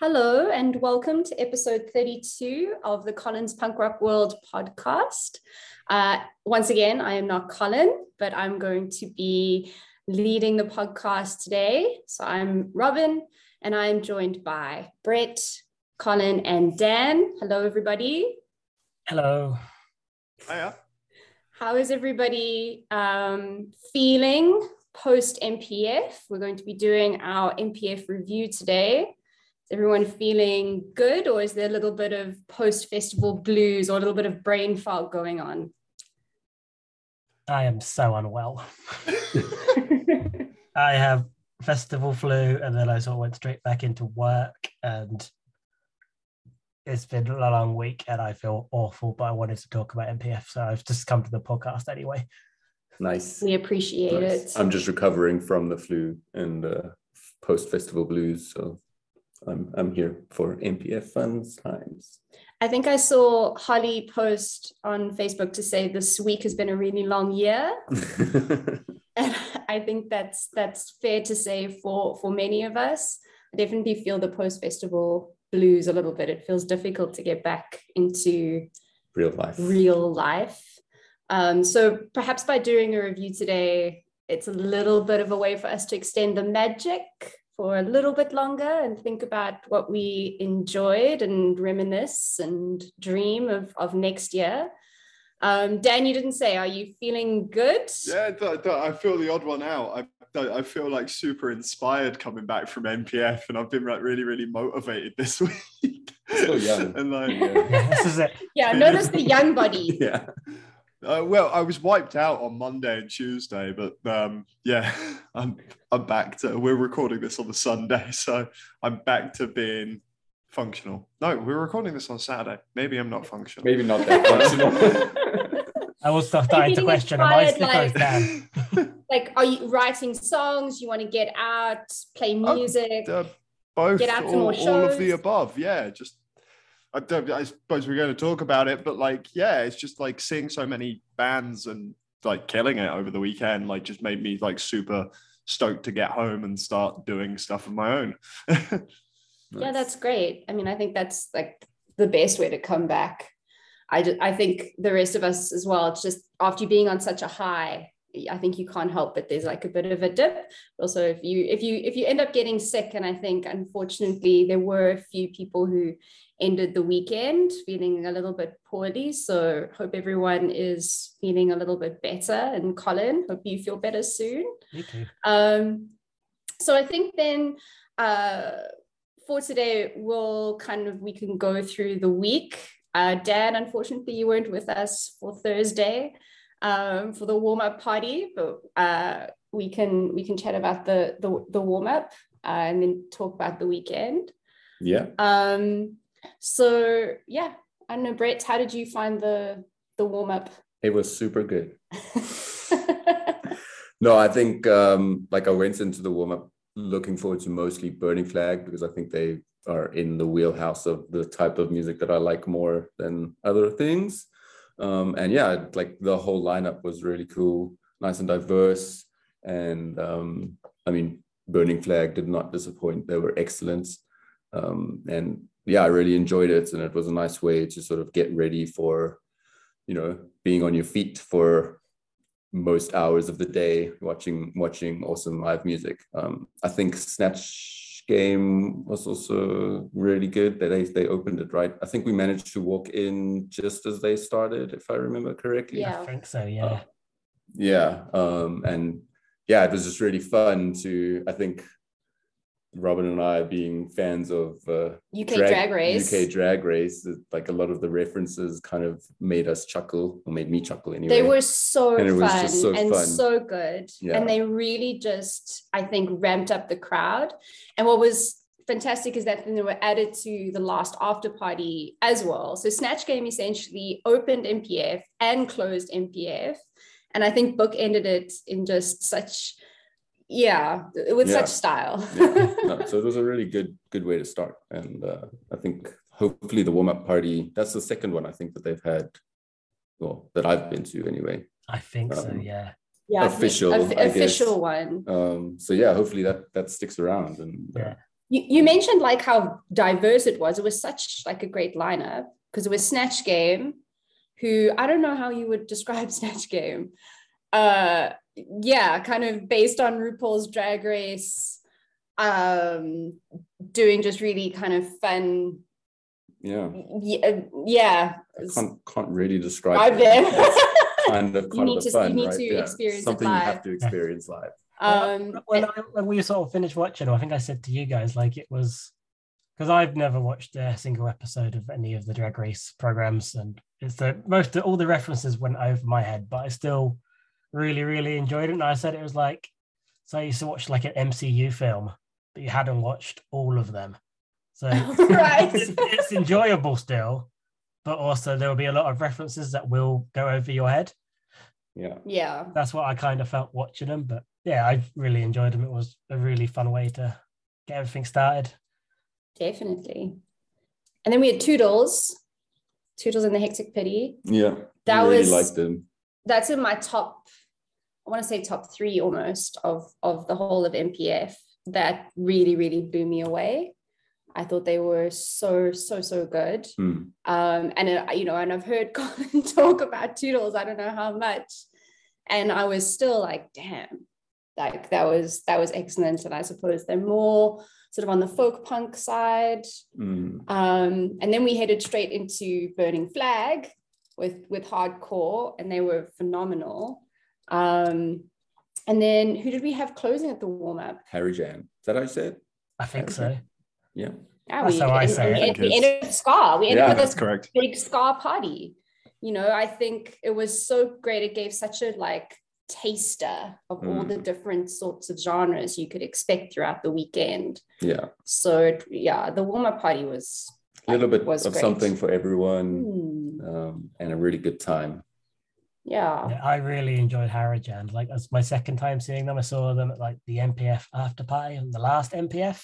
Hello, and welcome to episode 32 of the Colin's Punk Rock World podcast. Uh, once again, I am not Colin, but I'm going to be leading the podcast today. So I'm Robin, and I'm joined by Brett, Colin, and Dan. Hello, everybody. Hello. Hiya. How is everybody um, feeling post MPF? We're going to be doing our MPF review today. Is everyone feeling good, or is there a little bit of post festival blues or a little bit of brain fog going on? I am so unwell. I have festival flu, and then I sort of went straight back into work, and it's been a long week, and I feel awful. But I wanted to talk about MPF, so I've just come to the podcast anyway. Nice. we appreciate nice. it. I'm just recovering from the flu and uh, post festival blues, so I'm I'm here for MPF fun times. I think I saw Holly post on Facebook to say this week has been a really long year. And I think that's that's fair to say for for many of us. I definitely feel the post festival blues a little bit. It feels difficult to get back into Real life. real life. Um, so perhaps by doing a review today, it's a little bit of a way for us to extend the magic for a little bit longer and think about what we enjoyed and reminisce and dream of, of next year. Um, Dan, you didn't say, are you feeling good? Yeah, th- th- I feel the odd one out. I th- I feel like super inspired coming back from MPF, and I've been like really, really motivated this week. So young. and like, Yeah, this is it. Yeah, notice the young body. yeah. Uh, well, I was wiped out on Monday and Tuesday, but um, yeah, I'm I'm back to. We're recording this on the Sunday, so I'm back to being functional. No, we're recording this on Saturday. Maybe I'm not functional. Maybe not that functional. I was starting to feeling question: Am I inspired, still like- down? Like, are you writing songs? You want to get out, play Oh, music? uh, both Get out to all, more all of the above yeah just I, don't, I suppose we're going to talk about it but like yeah it's just like seeing so many bands and like killing it over the weekend like just made me like super stoked to get home and start doing stuff of my own Yeah, that's great. I mean, I think that's like the best way to come back. I, ju- I think the rest of us as well, it's just after you being on such a high, I think you can't help but there's like a bit of a dip. Also, if you if you if you end up getting sick, and I think unfortunately there were a few people who ended the weekend feeling a little bit poorly. So hope everyone is feeling a little bit better. And Colin, hope you feel better soon. Me too. Um, so I think then uh, for today, we'll kind of we can go through the week. Uh, Dan, unfortunately, you weren't with us for Thursday um, for the warm up party, but uh, we can we can chat about the the, the warm up uh, and then talk about the weekend. Yeah. Um, so yeah, I don't know, Brett, how did you find the the warm up? It was super good. No, I think um, like I went into the warm up looking forward to mostly Burning Flag because I think they are in the wheelhouse of the type of music that I like more than other things. Um, and yeah, like the whole lineup was really cool, nice and diverse. And um, I mean, Burning Flag did not disappoint. They were excellent. Um, and yeah, I really enjoyed it. And it was a nice way to sort of get ready for, you know, being on your feet for most hours of the day watching watching awesome live music. Um, I think Snatch Game was also really good. They they opened it right. I think we managed to walk in just as they started, if I remember correctly. Yeah. I think so. Yeah. Yeah. Um, and yeah, it was just really fun to. I think Robin and I, being fans of uh, UK Drag Race. UK Drag Race, like a lot of the references kind of made us chuckle, or made me chuckle anyway. They were so And fun so and fun. so good. Yeah. And they really just, I think, ramped up the crowd. And what was fantastic is that then they were added to the last after party as well. So Snatch Game essentially opened MPF and closed MPF. And I think Book ended it in just such, yeah, with Yeah. such style. yeah. No, so it was a really good good way to start and uh, i think hopefully the warm-up party that's the second one i think that they've had well that i've been to anyway I think so. Um, Yeah. yeah, Official, of- I guess. official one. um, so yeah hopefully that that sticks around and uh, Yeah. You, you mentioned like how diverse it was. It was such like a great lineup because it was Snatch Game, who I don't know how you would describe Snatch Game. Uh, yeah, kind of based on RuPaul's Drag Race, um, doing just really kind of fun. Yeah. Yeah, yeah. I can't, can't really describe it. kind of kind of the fun, right? yeah. Something you have to experience live. Um, when, I, when we sort of finished watching, I think I said to you guys like it was because I've never watched a single episode of any of the Drag Race programs, and it's the most all the references went over my head, but I still really really enjoyed it. And I said it was like so I used to watch like an MCU film, but you hadn't watched all of them, so right. it's, it's enjoyable still, but also there will be a lot of references that will go over your head. Yeah, yeah, that's what I kind of felt watching them, but yeah, I really enjoyed them. It was a really fun way to get everything started. Definitely. And then we had Toodles, Toodles and the Hectic Pity. Yeah, that really was liked them. That's in my top. I want to say top three almost of of the whole of MPF. That really really blew me away. I thought they were so so so good. Mm. Um, and uh, you know, and I've heard Colin talk about Toodles. I don't know how much, and I was still like, damn, like that was that was excellent and i suppose they're more sort of on the folk punk side mm. um, and then we headed straight into burning flag with with hardcore and they were phenomenal um, and then who did we have closing at the warm-up Harijan is that how you said i think so yeah yeah, that's we, how I and, say and, it. we ended with ska. We ended Yeah, with That's a correct. big ska party. You know, I think it was so great. It gave such a like taster of all Mm. the different sorts of genres you could expect throughout the weekend. yeah So it, yeah, the warm up party was a little bit was of great. something for everyone Hmm, um, and a really good time yeah. Yeah, I really enjoyed Harijan. Like that's my second time seeing them. I saw them at like the MPF after party and the last MPF.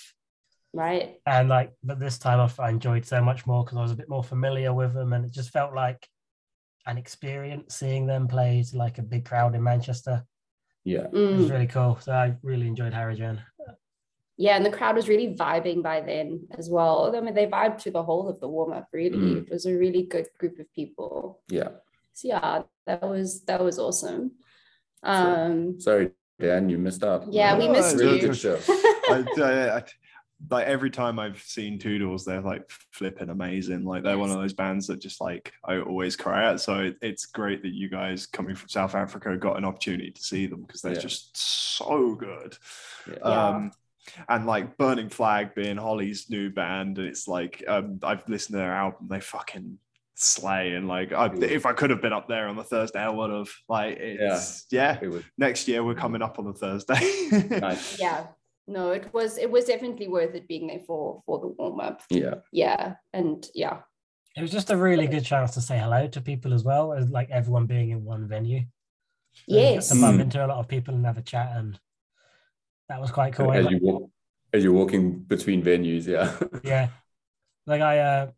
right. And like, but this time I I enjoyed so much more because I was a bit more familiar with them, and it just felt like an experience seeing them play to like a big crowd in Manchester. yeah It was Mm. really cool. So I really enjoyed Harijan. Yeah, and the crowd was really vibing by then as well. I mean, they vibed through the whole of the warm up. Really, Mm. it was a really good group of people. yeah So yeah, that was that was awesome. Um, sorry dan you missed out Yeah, we No, missed really you. good show I, I, I- like every time I've seen Toodles, they're like flipping amazing. Like they're one of those bands that just like I always cry at. So it, it's great that you guys coming from South Africa got an opportunity to see them because they're Yeah. just so good. Yeah. Um, and like Burning Flag being Holly's new band, and it's like um, I've listened to their album, they fucking slay. And like I, if I could have been up there on the Thursday, I would have. Like it's yeah. it was Next year we're coming up on the Thursday. nice yeah, no, it was it was definitely worth it being there for for the warm up. yeah Yeah, and yeah, It was just a really good chance to say hello to people as well, as like everyone being in one venue. So you get yes, to bump Mm. into a lot of people and have a chat, and that was quite cool. As you walk as you're walking between venues yeah yeah, like I, uh,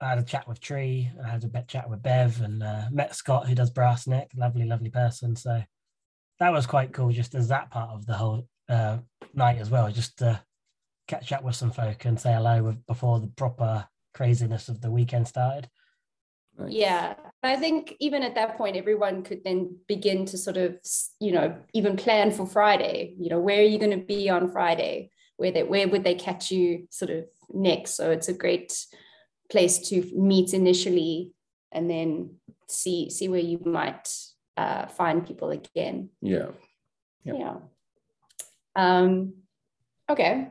I had a chat with Tree, I had a bit chat with Bev, and uh, met Scott who does Brass Neck, lovely, lovely person. So that was quite cool, just as that part of the whole uh, night as well, just to catch up with some folk and say hello with, before the proper craziness of the weekend started. Yeah. I think even at that point, everyone could then begin to sort of you know even plan for Friday. You know, where are you going to be on Friday? Where they where would they catch you sort of next? So it's a great place to meet initially, and then see see where you might uh, find people again. yeah Yep. Yeah. Um, okay.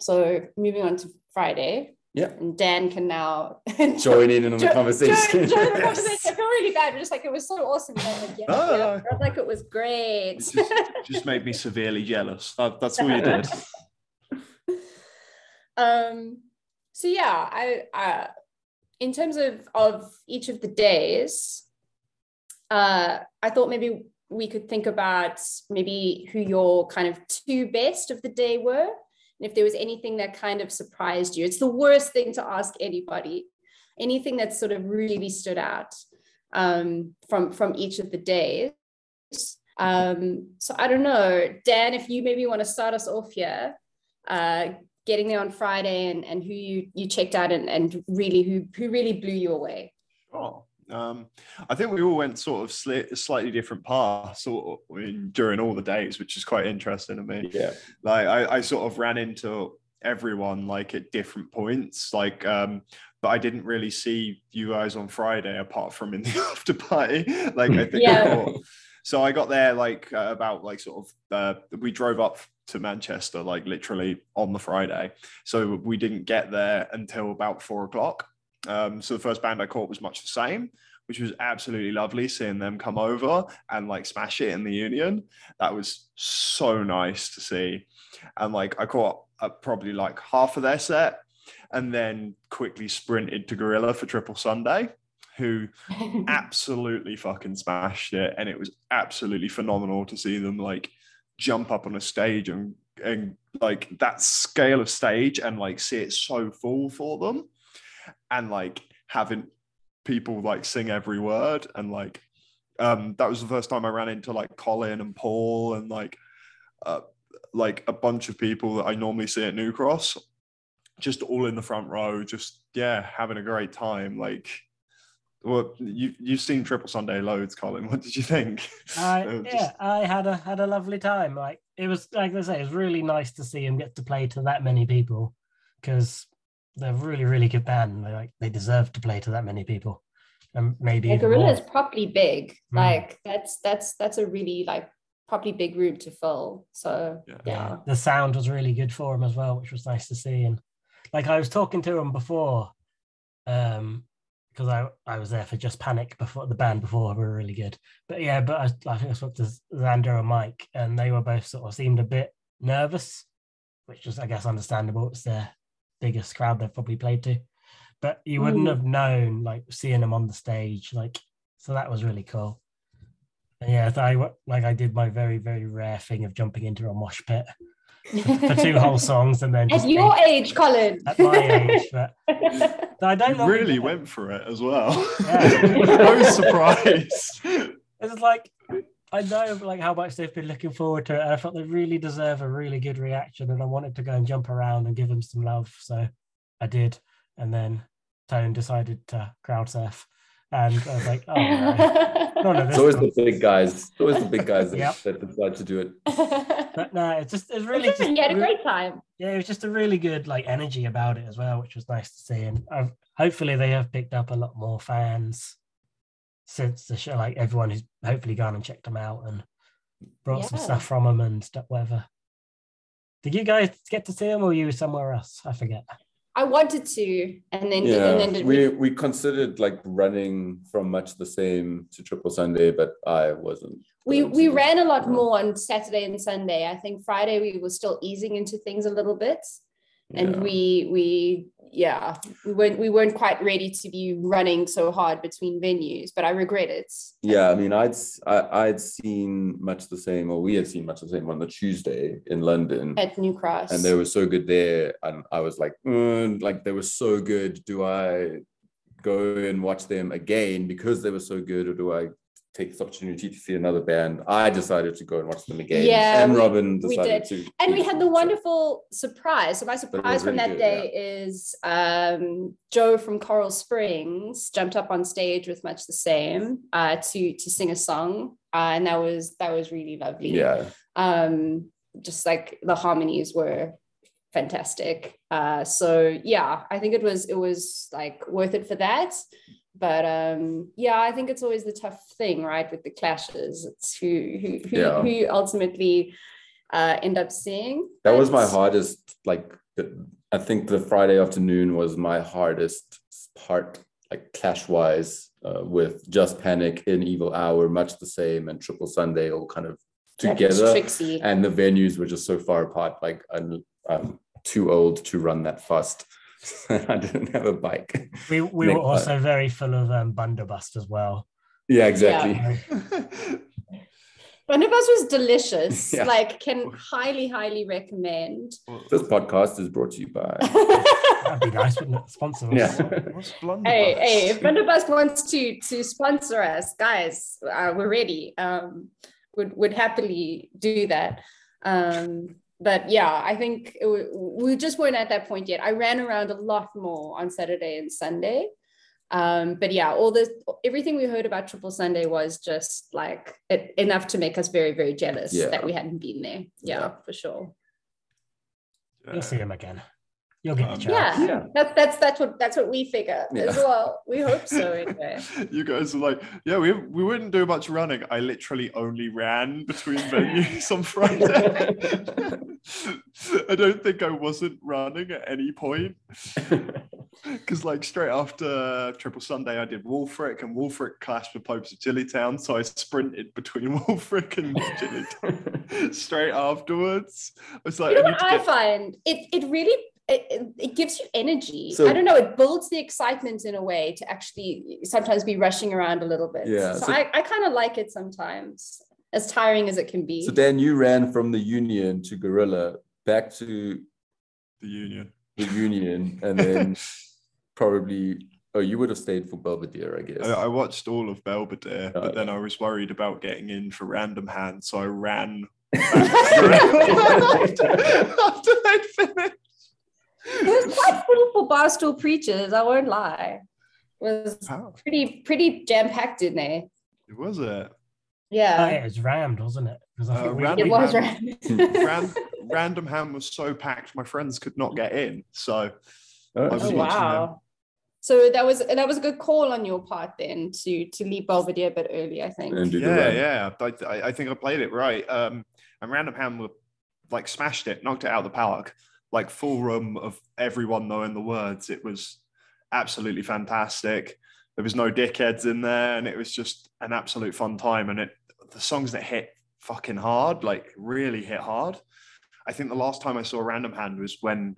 So moving on to Friday, yeah and Dan can now join in on the conversation Join, join the Yes. conversation. I feel really bad. but Just like it was so awesome. And like, yeah, No, yeah. I felt like it was great. Just, just made me severely jealous. That, that's all you did. um. So yeah, I uh, in terms of of each of the days, uh, I thought maybe we could think about maybe who your kind of two best of the day were, and if there was anything that kind of surprised you. It's the worst thing to ask anybody. Anything that sort of really stood out um, from from each of the days. Um, so I don't know, Dan, if you maybe want to start us off here, uh, getting there on Friday and, and who you you checked out and, and really who who really blew you away? Oh, um, I think we all went sort of sli- slightly different paths sort of in, during all the days, which is quite interesting to me. Yeah. Like I, I sort of ran into everyone like at different points. Like um, but I didn't really see you guys on Friday apart from in the after party. Like I think Yeah. I thought- so I got there like uh, about like sort of uh, we drove up to Manchester like literally on the Friday, so we didn't get there until about four o'clock. Um, so the first band I caught was much the same, which was absolutely lovely seeing them come over and like smash it in the Union. That was so nice to see, and like I caught uh, probably like half of their set, and then quickly sprinted to Gorilla for Triple Sunday, who absolutely fucking smashed it. And it was absolutely phenomenal to see them like jump up on a stage and and like that scale of stage and like see it so full for them and like having people like sing every word and like um that was the first time I ran into like Colin and Paul and like uh, like a bunch of people that I normally see at New Cross just all in the front row just yeah having a great time like well, you you've seen Triple Sunday loads, Colin. What did you think? I, It yeah, just- I had a had a lovely time. Like it was, like I say, it was really nice to see him get to play to that many people because they're a really, really good band. They like they deserve to play to that many people, and maybe Yeah, Gorilla is properly big. Mm. Like that's that's that's a really like properly big room to fill. So Yeah. yeah. the sound was really good for him as well, which was nice to see. And like I was talking to him before, um, because I I was there for Just Panic before the band before we were really good. But yeah, but I, I think I spoke to Xander and Mike, and they were both sort of seemed a bit nervous, which was I guess understandable. It's their biggest crowd they've probably played to. But you wouldn't Mm. have known like seeing them on the stage, like so that was really cool. And yeah, so I like I did my very very rare thing of jumping into a mosh pit for two whole songs and then At your ate age, Colin. at my age. But I don't You really went for it as well. Yeah. I was surprised. It's like I know like how much they've been looking forward to it. And I felt they really deserve a really good reaction, and I wanted to go and jump around and give them some love. So I did, and then Tone decided to crowd surf, and I was like, oh no. None of It's this always the big guys. It's always the big guys that, Yep. that decide to do it. But no, it's just it's really just you had a great time. yeah, it was just a really good like energy about it as well, which was nice to see. And I've, hopefully they have picked up a lot more fans since the show. Like everyone who's hopefully gone and checked them out and brought some stuff from them and stuff, whatever. Did you guys get to see them or you somewhere else? I forget. I wanted to, and then Yeah, and then did we we considered like running from much the same to Triple Sunday, but I wasn't. we we ran a lot more on Saturday and Sunday. I think Friday we were still easing into things a little bit, and Yeah. we we yeah we weren't we weren't quite ready to be running so hard between venues. But I regret it. Yeah, I mean, I'd I'd seen much the same, or we had seen much the same on the Tuesday in London, at New Cross. and they were so good there, and I was like, "Mm," like they were so good. Do I go and watch them again because they were so good, or do I take this opportunity to see another band? I decided to go and watch them again. Yeah, and we- Robin we decided did. to. and we had the wonderful surprise. So my surprise from really that good, day is um, Joe from Coral Springs jumped up on stage with much the same uh, to to sing a song, uh, and that was that was really lovely. Yeah, um, just like the harmonies were fantastic. Uh, so yeah, I think it was it was like worth it for that. But um, yeah, I think it's always the tough thing, right, with the clashes. It's who who who, Yeah. who you ultimately uh, end up seeing. that was my hardest. Like, I think the Friday afternoon was my hardest part, like clash wise, uh, with Just Panic in Evil Hour, much the same, and Triple Sunday all kind of together. And the venues were just so far apart. Like I'm, I'm too old to run that fast. I didn't have a bike. We we Nick, were also very full of um, Bundobust as well. Yeah, exactly. Bundobust was delicious. Yeah. Like, can highly, highly recommend. This podcast is brought to you by. That'd be nice, wouldn't it? Sponsor us. Yeah. What's blunderbuss? hey, hey, if Bundobust wants to to sponsor us, guys, uh, we're ready. Um, would would happily do that. Um, but yeah, I think it, we just weren't at that point yet. I ran around a lot more on Saturday and Sunday. Um, but yeah, all this, everything we heard about Triple Sunday was just like it, enough to make us very, very jealous Yeah. that we hadn't been there. Yeah, Yeah. for sure. You'll see him again. You'll get Um, a chance. Yeah, Yeah. that's that's that's what that's what we figure as well. We hope so anyway. you guys are like, yeah, we we wouldn't do much running. I literally only ran between venues on Friday. I don't think I wasn't running at any point because, like, straight after Triple Sunday, I did Wolfrik, and Wolfrik clashed with Popes of Chillitown, so I sprinted between Wolfrik and Chillitown straight afterwards. I was like, You know I need what to I get find? It it really it, it, it gives you energy. So- I don't know, it builds the excitement in a way to actually sometimes be rushing around a little bit. Yeah, So, so- I, I kind of like it sometimes, as tiring as it can be. so Dan, you ran from the Union to Gorilla back to the Union. the Union, and then probably oh, you would have stayed for Belvedere, I guess. I, I watched all of Belvedere, Oh, but then I was worried about getting in for Random Hands, so I ran After after they'd finished. It was quite full for Barstool preachers, I won't lie. It was Wow, pretty pretty jam packed in there. It was it? Oh, Yeah, yeah, it was rammed, wasn't it? Because I Uh, think we, it was rammed. right. Ran, Random Hand was so packed, my friends could not get in. So Oh, I was Oh watching wow. So that was that was a good call on your part then to to leave Belvedere a bit early, I think. and do the yeah, yeah, I, I- I think I played it right. Um, and Random Hand were like smashed it, knocked it out of the park, like full room of everyone knowing the words. It was absolutely fantastic. There was no dickheads in there, and it was just an absolute fun time. And it the songs that hit fucking hard, like really hit hard. I think the last time I saw Random Hand was when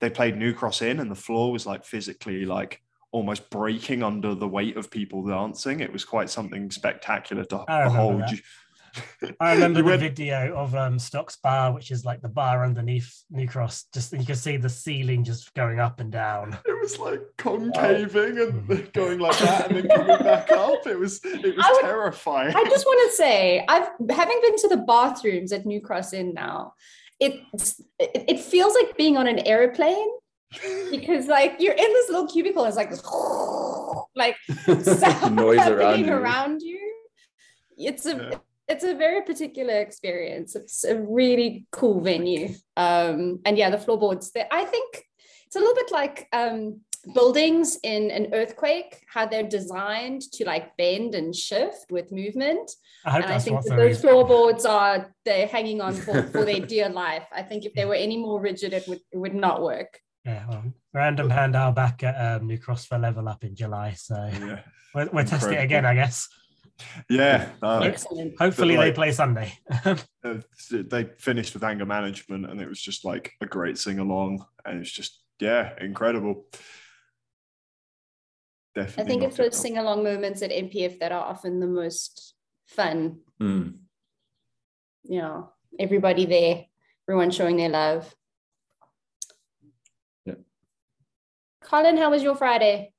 they played New Cross in, and the floor was like physically like almost breaking under the weight of people dancing. It was quite something spectacular to behold. that. You- I remember the went- video of um, Stocks Bar, which is like the bar underneath New Cross. Just you can see the ceiling just going up and down. It was like concaving Mm. and going like that and then coming back up. It was it was I would- terrifying. I just want to say, I've having been to the bathrooms at New Cross Inn now, it's it, it feels like being on an airplane because like you're in this little cubicle and it's like this like sound noise around you. around you. It's a Yeah. It's a very particular experience. It's a really cool venue. Um, and yeah, the floorboards there. I think it's a little bit like um, buildings in an earthquake, how they're designed to like bend and shift with movement. I hope And I that's think what that there those floorboards are they're hanging on for, for their dear life. I think if they were any more rigid, it would it would not work. Yeah, well, random hand are back at um, New Cross for level up in July, so yeah, we'll, we'll test it again, I guess. Yeah. uh, Excellent. Hopefully, like- they play Sunday. uh, they finished with anger management, and it was just like a great sing along, and it's just yeah, incredible. Definitely. I think it's knocked those sing along moments at MPF that are often the most fun. Mm. You know, everybody there, everyone showing their love. Yeah. Colin, how was your Friday?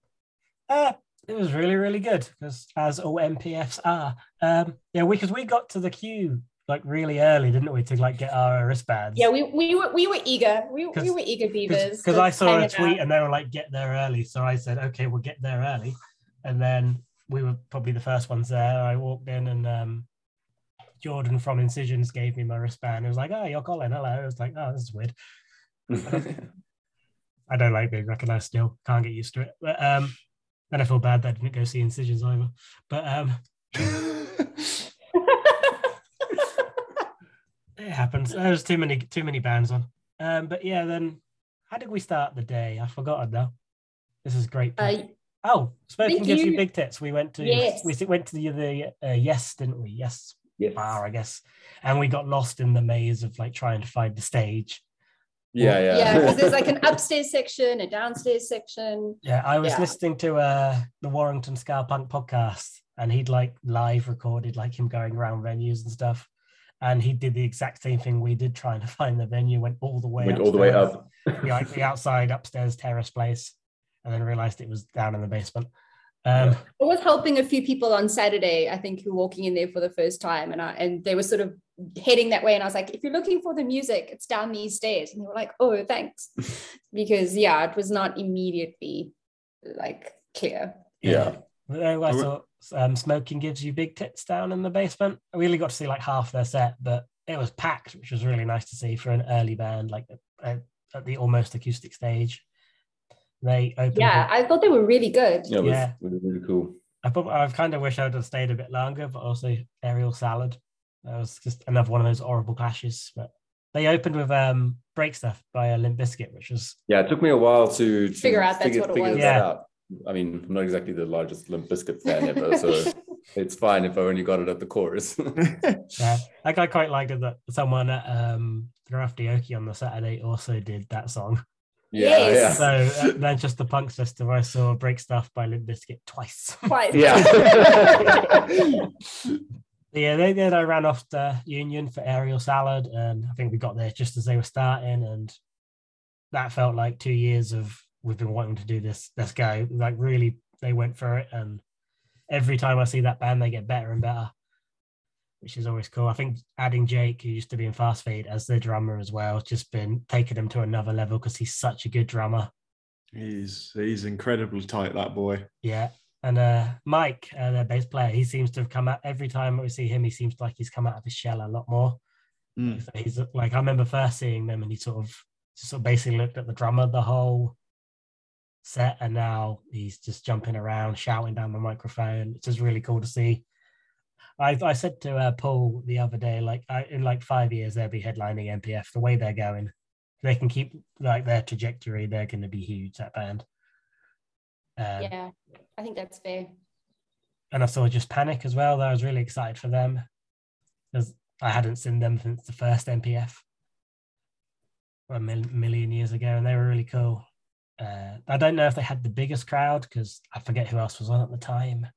Uh, it was really, really good because as all MPFs are. Um, yeah, because we got to the queue like really early, didn't we, to like get our wristbands? Yeah, we, we were we were eager. We, we 'Cause- were eager beavers. because I saw a tweet out. and they were like, "Get there early," so I said, "Okay, we'll get there early," and then we were probably the first ones there. I walked in and um, Jordan from Incisions gave me my wristband. It was like, "Oh, you're Colin, hello." I was like, "Oh, this is weird." I don't like being recognized still. Can't get used to it. But um, then I feel bad that I didn't go see Incisions either. But um, it happens. There's too many too many bands on. Um, but yeah, then how did we start the day? I've forgotten now. This is great. Uh, oh, smoking think gives you you- big tits. We went to Yes. we went to the the uh, yes, didn't we? Yes Yes. bar, I guess. And we got lost in the maze of like trying to find the stage. Yeah, yeah. yeah, because there's like an upstairs section, a downstairs section. Yeah, I was Yeah. listening to uh the Warrington Ska Punk podcast, and he'd like live recorded like him going around venues and stuff. And he did the exact same thing we did, trying to find the venue. Went all the way Went all the way up. the, like the outside upstairs terrace place, and then realized it was down in the basement. Um, I was helping a few people on Saturday, I think, who were walking in there for the first time, and I and they were sort of heading that way and I was like, if you're looking for the music, it's down these stairs. And they were like, oh, thanks. because yeah, it was not immediately like clear. Yeah. yeah. I saw um, Smoking Gives You Big Tits down in the basement. I really got to see like half their set, but it was packed, which was really nice to see for an early band, like at, at the almost acoustic stage. They opened. Yeah, I thought they were really good. Yeah, it was, yeah. It was really cool. I, I kind of wish I would have stayed a bit longer, but also Aerial Salad. That was just another one of those horrible clashes. But they opened with um, Break Stuff by a Limp Bizkit, which was yeah. It took me a while to, to figure out figure, that's what it was. Yeah. Out. I mean, I'm not exactly the largest Limp Bizkit fan ever, so it's fine if I only got it at the chorus. yeah, I quite liked it that someone at um, Oki on the Saturday also did that song. Yeah, yes. yeah. So uh, then just the punk system, I saw Break Stuff by Limp Bizkit twice. Twice. yeah. yeah, they did. I ran off the Union for Aerial Salad, and I think we got there just as they were starting, and that felt like two years of we've been wanting to do this. Let's go. Like really, they went for it, and every time I see that band, they get better and better, which is always cool. I think adding Jake, who used to be in Fastfade, as the drummer as well, just been taking him to another level because he's such a good drummer. He's he's incredibly tight, that boy. Yeah. And uh, Mike, uh, the bass player, he seems to have come out every time we see him. He seems like he's come out of his shell a lot more. Mm. So he's like I remember first seeing them, and he sort of sort of basically looked at the drummer the whole set, and now he's just jumping around, shouting down the microphone. It's just really cool to see. I, I said to uh, Paul the other day, like I, in like five years they'll be headlining MPF. The way they're going, they can keep like their trajectory. They're going to be huge. That band. Um, yeah, I think that's fair. And I saw just Panic as well. I was really excited for them because I hadn't seen them since the first MPF a million years ago, and they were really cool. Uh, I don't know if they had the biggest crowd because I forget who else was on at the time.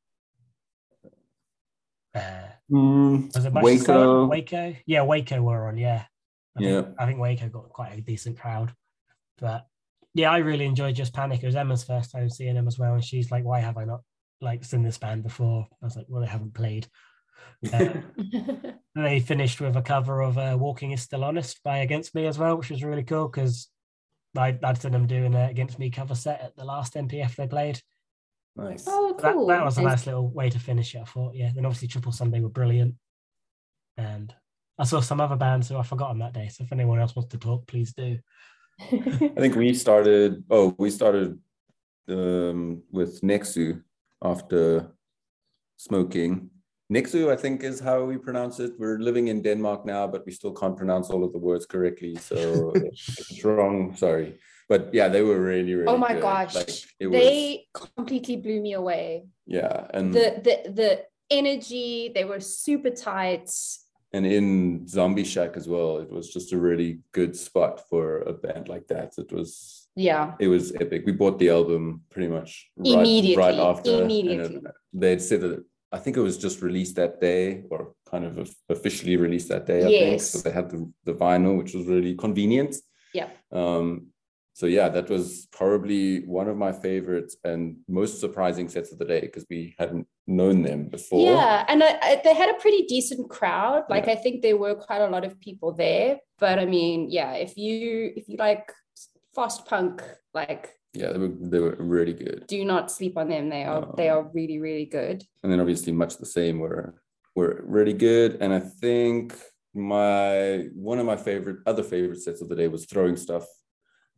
Uh, mm, was it Waco? Waco? Yeah, Waco were on. Yeah, I yeah. Think, I think Waco got quite a decent crowd, but yeah, I really enjoyed Just Panic. It was Emma's first time seeing him as well, and she's like, "Why have I not like seen this band before?" I was like, "Well, they haven't played." Uh, they finished with a cover of uh, "Walking Is Still Honest" by Against Me as well, which was really cool because I, I'd seen them doing an Against Me cover set at the last MPF they played. Nice. Oh, cool. That, that was a nice little way to finish it. I thought, yeah. Then obviously Triple Sunday were brilliant, and I saw some other bands who I forgot on that day. So if anyone else wants to talk, please do. I think we started. Oh, we started um, with Nexu after smoking. Nexu, I think, is how we pronounce it. We're living in Denmark now, but we still can't pronounce all of the words correctly. So it's wrong, sorry. But yeah, they were really, really. Oh my good. gosh, like, they was... completely blew me away. Yeah, and the the the energy, they were super tight. And in Zombie Shack as well, it was just a really good spot for a band like that. It was yeah, it was epic. We bought the album pretty much right, immediately, right after. Immediately, they'd said that I think it was just released that day or kind of officially released that day. I yes. think so. They had the, the vinyl, which was really convenient. Yeah. Um, so yeah, that was probably one of my favorites and most surprising sets of the day because we hadn't known them before. Yeah, and I, I, they had a pretty decent crowd. Like yeah. I think there were quite a lot of people there. But I mean, yeah, if you if you like fast punk, like yeah, they were they were really good. Do not sleep on them. They are um, they are really really good. And then obviously much the same were were really good. And I think my one of my favorite other favorite sets of the day was throwing stuff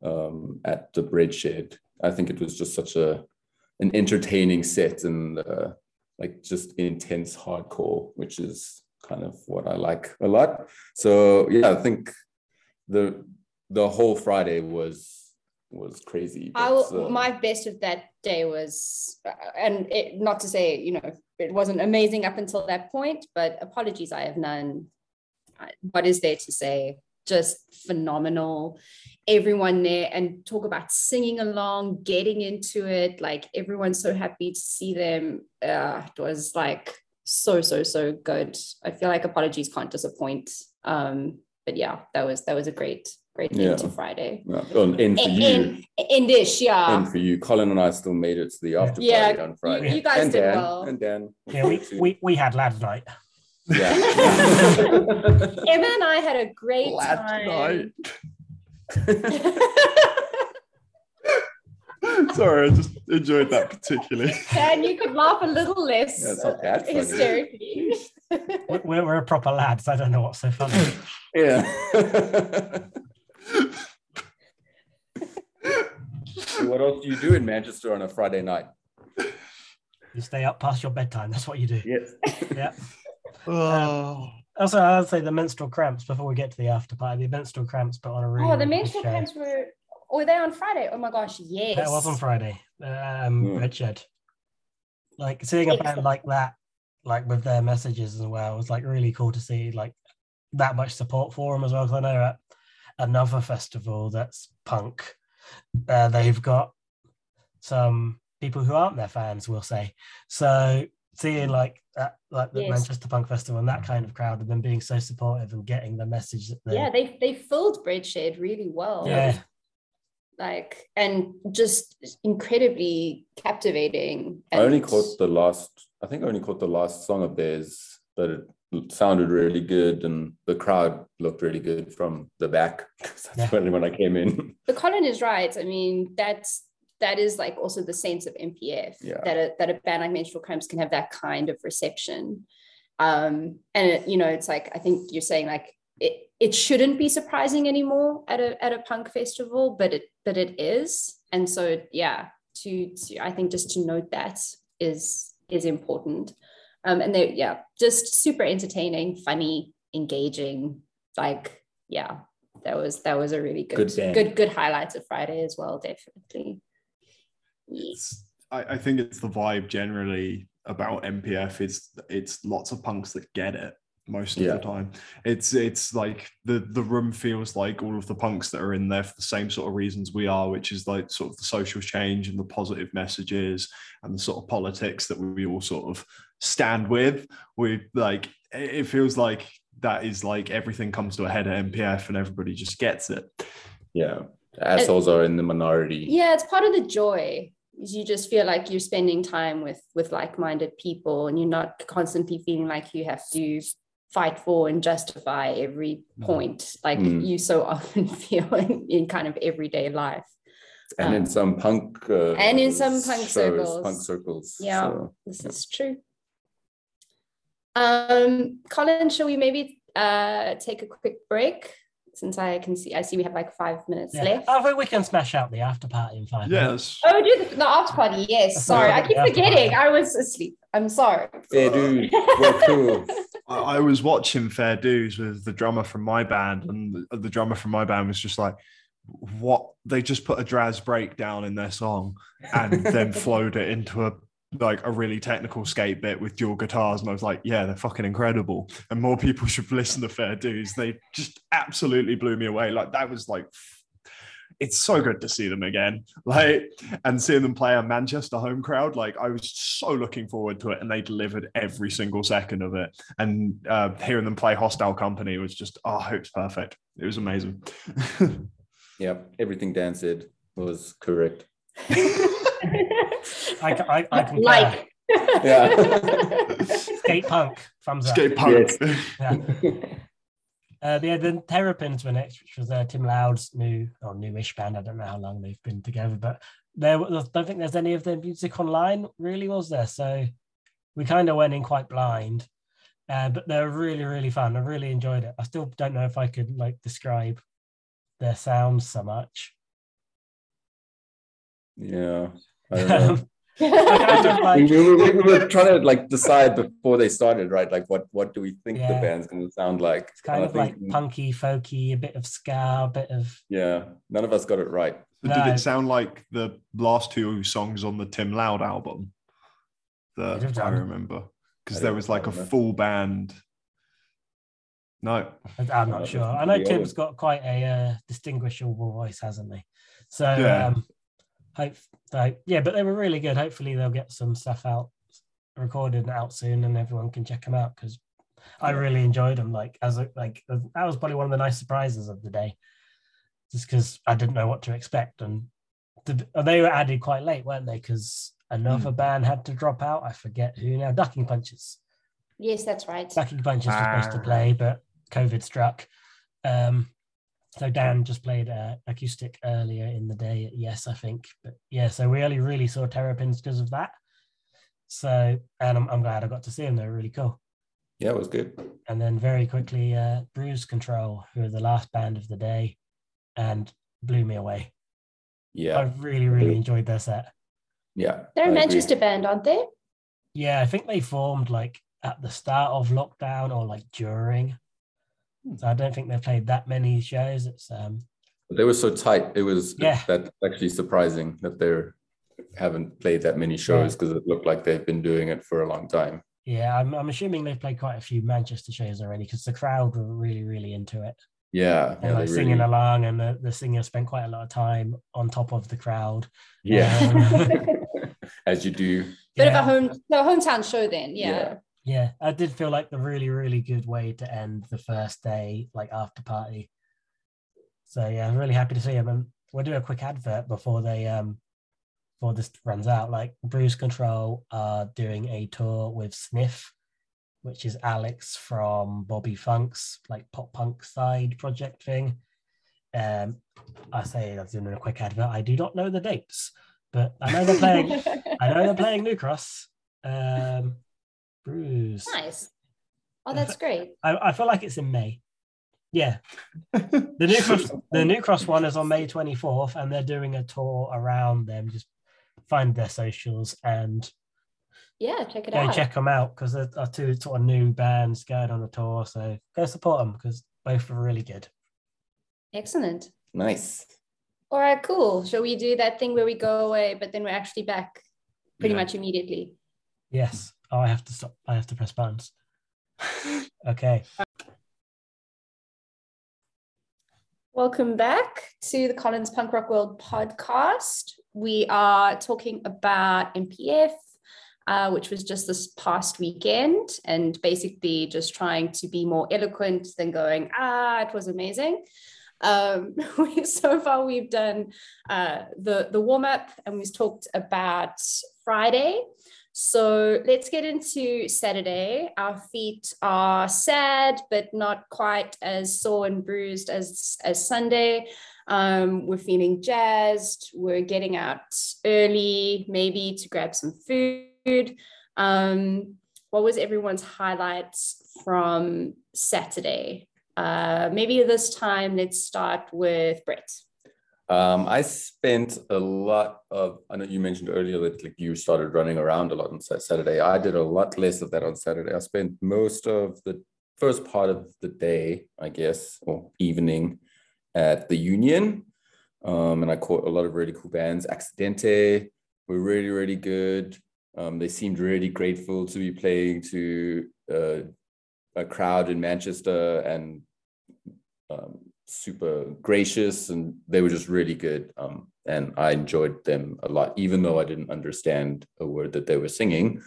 um, at the bread shed. I think it was just such a an entertaining set and uh, like just intense hardcore, which is kind of what I like a lot. So yeah, I think the the whole Friday was was crazy. I will, uh, my best of that day was, uh, and it, not to say you know it wasn't amazing up until that point, but apologies, I have none. What is there to say? Just phenomenal. Everyone there and talk about singing along, getting into it. Like everyone's so happy to see them. Uh, it was like so so so good. I feel like apologies can't disappoint. Um, but yeah, that was that was a great great yeah. into Friday. Yeah. Well, in for you. In, in dish, yeah. In for you. Colin and I still made it to the after yeah. party on Friday. You, you guys and did Dan, well. And Dan. Yeah, we, we, we had lads night. Yeah. Emma and I had a great Lad time. night. Sorry, I just enjoyed that particularly. and you could laugh a little less Yeah, it's not that hysterically. We- We're, we're a proper lads. I don't know what's so funny. yeah. So what else do you do in Manchester on a Friday night? You stay up past your bedtime. That's what you do. Yes. Yeah. Oh, Also, I'd say the menstrual cramps before we get to the after party. The menstrual cramps put on a really. oh, the menstrual show. cramps were were they on Friday? Oh my gosh, yes. That was on Friday. Um. Bread Shed. Like seeing a band like that, like with their messages as well, was like really cool to see like that much support for them as well. Because I know at another festival that's punk, uh, they've got some people who aren't their fans, we'll say. So seeing like that, like the Yes. Manchester Punk Festival and that kind of crowd, and them being so supportive and getting the message that they, Yeah, they they filled Breadshed really well. yeah, Like and just incredibly captivating. I only caught the last. I think I only caught the last song of theirs, but it sounded really good, and the crowd looked really good from the back. 'cause Yeah. That's when when I came in. But Colin is right. I mean, that's that is like also the sense of MPF Yeah. that a, that a band like Menstrual Cramps can have that kind of reception. Um, and it, you know, it's like I think you're saying like it it shouldn't be surprising anymore at a at a punk festival, but it but it is. And so yeah, to to I think just to note that is is important. Um, and they yeah, just super entertaining, funny, engaging, like yeah, that was that was a really good Good band. good good highlights of Friday as well, definitely. Yes. it's, I, I think it's the vibe generally about MPF. It's it's lots of punks that get it most of Yeah. the time. It's it's like the the room feels like all of the punks that are in there for the same sort of reasons we are, which is like sort of the social change and the positive messages and the sort of politics that we all sort of stand with. We like it it feels like that is like everything comes to a head at MPF and everybody just gets it. Yeah, assholes are in the minority. Yeah, it's part of the joy. Is You just feel like you're spending time with with like-minded people, and you're not constantly feeling like you have to fight for and justify every Mm. point, like Mm. you so often feel in, in kind of everyday life. and in Um, some punk uh, and in some punk shows, circles. punk circles. Yeah. so, This Yeah. is true. Um, Colin, shall we maybe uh take a quick break? Since I can see, I see we have like five minutes yeah. left. I think we can smash out the after party in five minutes. Yes. Oh, do the, the after party. Yes. Sorry, I keep forgetting. party. I was asleep. I'm sorry. Fair dude, well, cool. I I was watching Fair Dues with the drummer from my band, and the, the drummer from my band was just like, "What? They just put a Draz breakdown in their song, and then flowed it into a like a really technical skate bit with dual guitars." And I was like, "Yeah, they're fucking incredible." And more people should listen to Fair Dues. They just absolutely blew me away. Like that was like. It's so good to see them again, like, and seeing them play a Manchester home crowd. Like, I was so looking forward to it, and they delivered every single second of it and uh, hearing them play Hostile Company was just oh, it was perfect. It was amazing. Yeah, everything Dan said was correct. I, I, I can like. Yeah. skate punk thumbs up. Skate punk. Yeah. Uh, yeah, the Terrapins were next, which was uh, Tim Loud's new or newish band. I don't know how long they've been together, but there I don't think there's any of their music online, really, was there? So we kind of went in quite blind, uh, but they're really, really fun. I really enjoyed it. I still don't know if I could like describe their sounds so much. Yeah. I don't know. I kind of we, like, we, we, we were trying to like decide before they started, right? Like, what what do we think the band's going to sound like? it's kind And I of like punky, folky, a bit of ska, a bit of Yeah, none of us got it right. Did No. it sound like the last two songs on the Tim Loud album? Could That I remember because there was like a know. full band. No, I'm not I sure. I know think the Tim's others- got quite a uh, distinguishable voice, hasn't he? So, Yeah. um, hope, so, yeah, but they were really good. Hopefully, they'll get some stuff out, recorded and out soon, and everyone can check them out because I really enjoyed them. Like, as a, like that was probably one of the nice surprises of the day, just because I didn't know what to expect, and the, they were added quite late, weren't they? Because another band had to drop out. I forget who now. Ducking Punches. Yes, that's right. Backing Bunches was supposed to play, but COVID struck. Um, so Dan just played uh, acoustic earlier in the day. Yes, I think. But yeah, so we only really saw Terrapins because of that. So, and I'm, I'm glad I got to see them. They're really cool. Yeah, it was good. And then very quickly, uh, Bruise Control, who are the last band of the day, and blew me away. Yeah, I really, really enjoyed their set. Yeah, They're I a agree. Manchester band, aren't they? Yeah, I think they formed like at the start of lockdown or like during. So I don't think they've played that many shows. It's um They were so tight. It was Yeah. that's actually surprising that they haven't played that many shows because it looked like they've been doing it for a long time. yeah, I'm I'm assuming they've played quite a few Manchester shows already because the crowd were really, really into it. Yeah, And yeah, like they singing really, along and the, the singer spent quite a lot of time on top of the crowd. yeah, Um, as you do. Bit yeah. of a home, no hometown show then. Yeah. Yeah. I did feel like the really, really good way to end the first day, like after party. So yeah, I'm really happy to see him. And we'll do a quick advert before they um before this runs out. Like Bruise Control are doing a tour with Sniff, which is Alex from Bobby Funk's like pop punk side project thing. Um I say I'm doing a quick advert. I do not know the dates, but I know they're playing I know they're playing New Cross. Um Bruise. nice. Oh, that's great. I, I feel like it's in May. Yeah. The New Cross the New Cross one is on May 24th and they're doing a tour around them. Just find their socials and Yeah, check it go out. check them out because there are two sort of new bands going on the tour. So go support them because both are really good. Excellent. Nice. All right, cool. Shall we do that thing where we go away, but then we're actually back pretty Yeah. much immediately? Yes. Oh, I have to stop. I have to press buttons. okay. Welcome back to the Colin's Punk Rock World podcast. We are talking about MPF, uh, which was just this past weekend, and basically just trying to be more eloquent than going, ah, it was amazing. Um, so far, we've done uh, the, the warm up and we've talked about Friday. So let's get into Saturday. Our feet are sad, but not quite as sore and bruised as, as Sunday. Um, we're feeling jazzed. We're getting out early, maybe to grab some food. Um, what was everyone's highlights from Saturday? Uh, maybe this time, let's start with Brett. Um, I spent a lot of. I know you mentioned earlier that like you started running around a lot on Saturday. I did a lot less of that on Saturday. I spent most of the first part of the day, I guess, or evening, at the Union, um, and I caught a lot of really cool bands. Accidente were really really good. Um, they seemed really grateful to be playing to uh, a crowd in Manchester and. Um, super gracious and they were just really good um, and i enjoyed them a lot. Even though i didn't understand a word that they were singing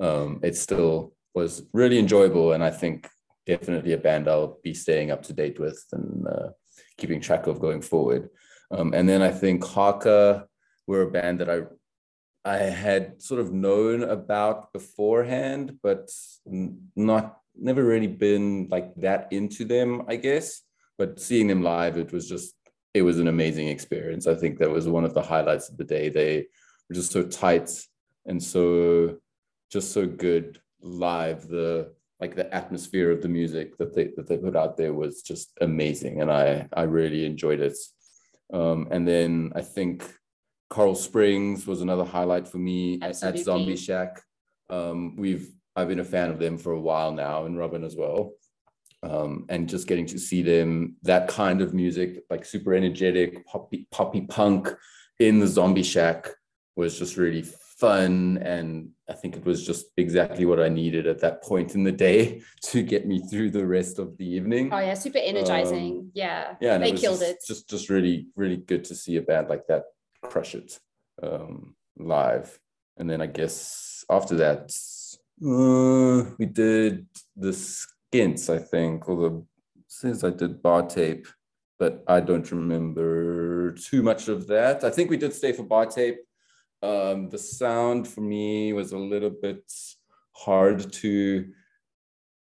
um, it still was really enjoyable and i think definitely a band i'll be staying up to date with and uh, keeping track of going forward. Um, and then i think haka were a band that i i had sort of known about beforehand but not never really been like that into them i guess but seeing them live it was just it was an amazing experience. I think that was one of the highlights of the day. They were just so tight and so just so good live. The like the atmosphere of the music that they that they put out there was just amazing and i i really enjoyed it. Um, and then i think Coral Springs was another highlight for me at, at Zombie Shack. Um, we've I've been a fan of them for a while now, and Robin as well um, and just getting to see them that kind of music like super energetic poppy poppy punk in the zombie shack was just really fun and i think it was just exactly what i needed at that point in the day to get me through the rest of the evening Oh, yeah, super energizing. Um, yeah, yeah they was killed just, it. just just really really good to see a band like that crush it um live and then i guess after that uh, we did the skints i think the says i did bar tape but i don't remember too much of that. I think we did stay for bar tape. Um the sound for me was a little bit hard to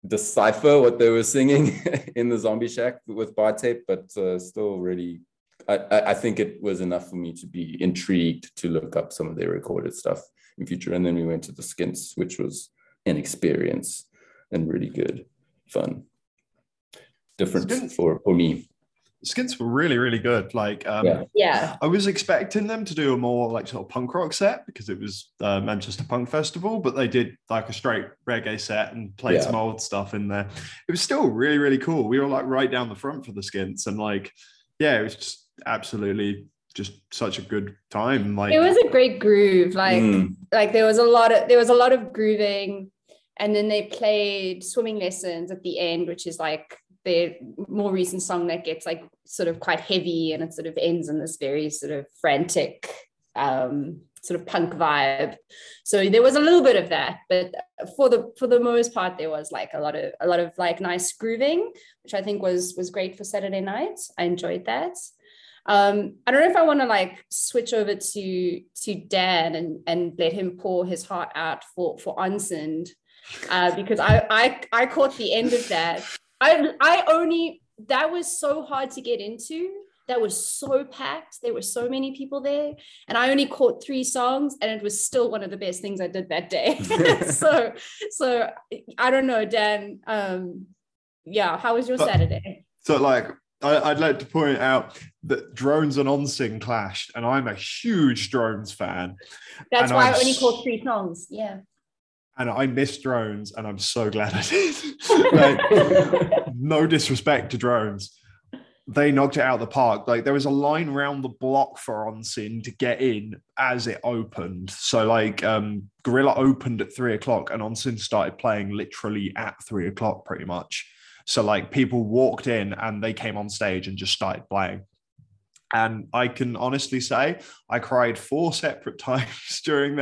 decipher what they were singing in the zombie shack with bar tape, but uh, still really, I, I think it was enough for me to be intrigued to look up some of their recorded stuff in future. And then we went to the Skints, which was an experience and really good, fun, different for, for me. Skints were really, really good. Like, um, yeah. yeah. I was expecting them to do a more like sort of punk rock set because it was uh, Manchester Punk Festival, but they did like a straight reggae set and played yeah. some old stuff in there. It was still really, really cool. We were like right down the front for the Skints, and like, yeah, it was just absolutely just such a good time. Like, it was a great groove. Like, mm. like there was a lot of there was a lot of grooving, and then they played swimming lessons at the end, which is like their more recent song that gets like sort of quite heavy and it sort of ends in this very sort of frantic um, sort of punk vibe. So there was a little bit of that, but for the for the most part, there was like a lot of a lot of like nice grooving, which I think was was great for Saturday night. I enjoyed that. Um, I don't know if I want to like switch over to to Dan and and let him pour his heart out for for Onsind, uh, because I I I caught the end of that I I only that was so hard to get into. That was so packed. There were so many people there, and I only caught three songs, and it was still one of the best things I did that day. so, so I don't know, Dan. Um, yeah, how was your but, Saturday? So, like, I, would like to point out that drones and Onsind clashed, and I'm a huge drones fan. That's why I'm i only caught three songs. Yeah and I miss drones, and I'm so glad I did. like, no disrespect to drones, they knocked it out of the park. Like there was a line round the block for Onsind to get in as it opened. So like um, Gorilla opened at three o'clock, and Onsind started playing literally at three o'clock, pretty much. So like people walked in and they came on stage and just started playing. And I can honestly say I cried four separate times during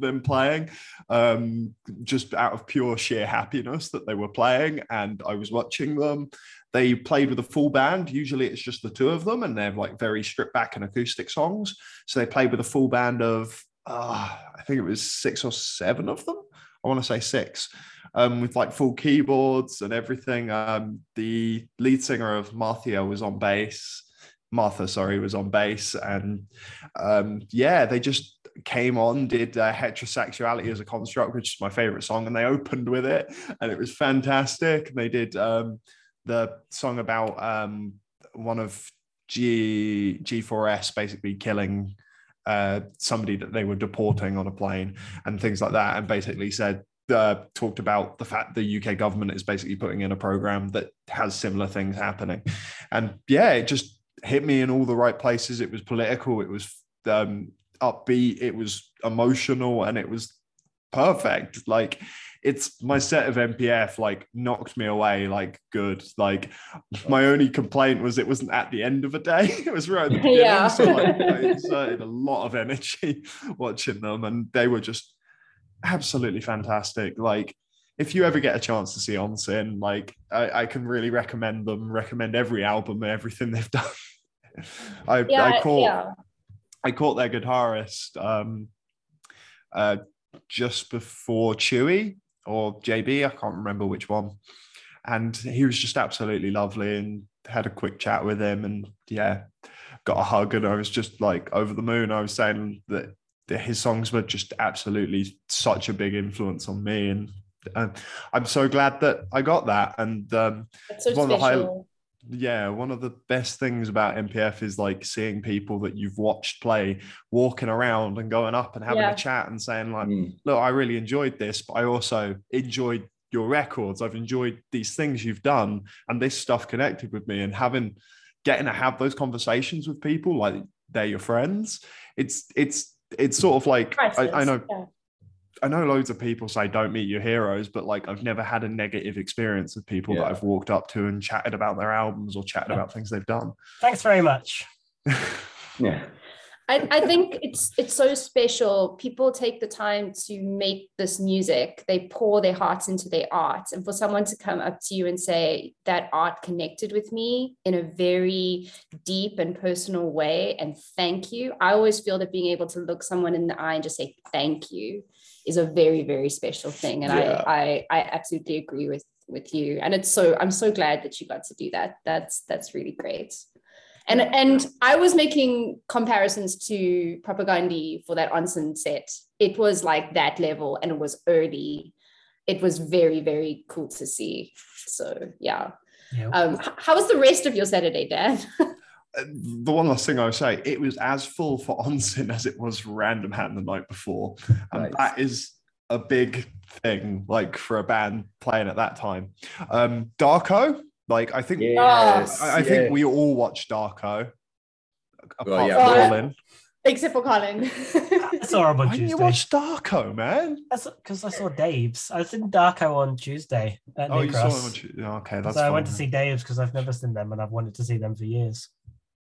them playing, um, just out of pure sheer happiness that they were playing. And I was watching them. They played with a full band. Usually it's just the two of them, and they're like very stripped back and acoustic songs. So they played with a full band of, uh, I think it was six or seven of them. I want to say six, um, with like full keyboards and everything. Um, the lead singer of Marthia was on bass. Martha, sorry, was on bass, and um, yeah, they just came on, did uh, heterosexuality as a construct, which is my favorite song, and they opened with it, and it was fantastic. And they did um, the song about um, one of G G4S basically killing uh, somebody that they were deporting on a plane and things like that, and basically said uh, talked about the fact the UK government is basically putting in a program that has similar things happening, and yeah, it just hit me in all the right places. It was political, it was um, upbeat, it was emotional, and it was perfect. Like it's my set of MPF like knocked me away like good. Like my only complaint was it wasn't at the end of a day. It was right at the beginning. Yeah. So like I exerted a lot of energy watching them and they were just absolutely fantastic. Like if you ever get a chance to see Onsind, like I, I can really recommend them, recommend every album and everything they've done. I, yeah, I caught yeah. I caught their guitarist um, uh, just before Chewie or JB. I can't remember which one. And he was just absolutely lovely and had a quick chat with him and yeah, got a hug and I was just like over the moon. I was saying that, that his songs were just absolutely such a big influence on me and uh, I'm so glad that I got that. And um, so one special. of the high, yeah, one of the best things about MPF is like seeing people that you've watched play walking around and going up and having yeah. a chat and saying, like, mm. look, I really enjoyed this, but I also enjoyed your records. I've enjoyed these things you've done, and this stuff connected with me. And having getting to have those conversations with people like they're your friends. It's it's it's sort of like I, I, know yeah. I know loads of people say don't meet your heroes, but like I've never had a negative experience with people yeah. that I've walked up to and chatted about their albums or chatted about things they've done. Thanks very much. yeah. I, I think it's it's so special. People take the time to make this music. They pour their hearts into their art. And for someone to come up to you and say that art connected with me in a very deep and personal way and thank you. I always feel that being able to look someone in the eye and just say thank you is a very very special thing. And yeah. I, I i absolutely agree with with you. And it's so i'm so glad that you got to do that. That's that's really great. And and i was making comparisons to propaganda for that Onsind set. It was like that level and it was early. It was very very cool to see. So yeah. Yep. um how was the rest of your saturday dan the one last thing I would say, it was as full for Onsind as it was for Random Hand the night before. And nice. that is a big thing, like for a band playing at that time. Um, Darko, like I think yes, I, I yes. think we all watched Darko. Apart well, yeah, from Colin. Except for Colin. I saw him on Tuesday. you watch Darko, man? Because I saw Dave's. I was in Darko on Tuesday. oh, you saw him on Tuesday. Okay, that's. So fine. I went to see Dave's because I've never seen them and I've wanted to see them for years.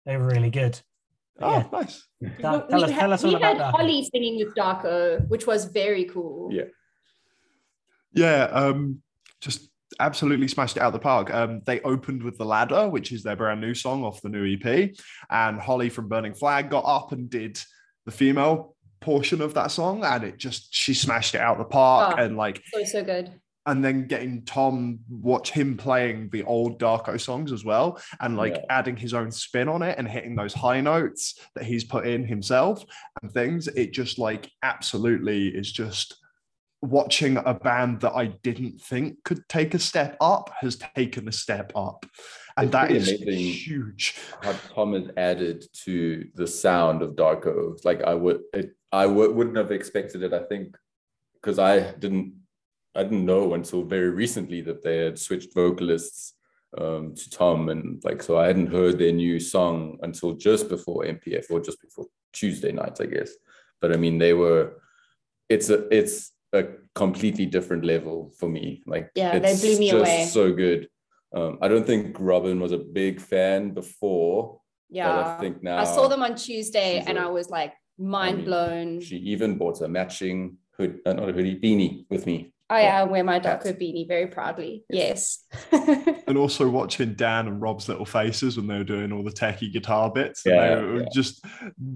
They were really good. Oh, yeah. nice. Tell, tell, us, had, tell us all about that. Holly singing with Darko, which was very cool. Yeah. Yeah. Um, just absolutely smashed it out of the park. Um, they opened with The Ladder, which is their brand new song off the new EP. And Holly from Burning Flag got up and did the female portion of that song. And it just, she smashed it out of the park. Oh, and like, so, so good and then getting Tom watch him playing the old Darko songs as well, and like yeah. adding his own spin on it and hitting those high notes that he's put in himself and things. It just like absolutely is just watching a band that I didn't think could take a step up has taken a step up. And it's that is huge. How Tom has added to the sound of Darko. Like I would, it, I w- wouldn't have expected it. I think because I didn't I didn't know until very recently that they had switched vocalists um, to Tom, and like so I hadn't heard their new song until just before MPF or just before Tuesday night, I guess. But I mean, they were. It's a it's a completely different level for me. Like yeah, they blew me away. So good. Um, I don't think Robin was a big fan before. Yeah, I think now I saw them on Tuesday, and a, I was like mind I mean, blown. She even bought a matching hood, uh, not a hoodie, beanie with me I am wear my Darko beanie very proudly. Yes. and also watching Dan and Rob's little faces when they were doing all the techie guitar bits. Yeah, they were yeah. just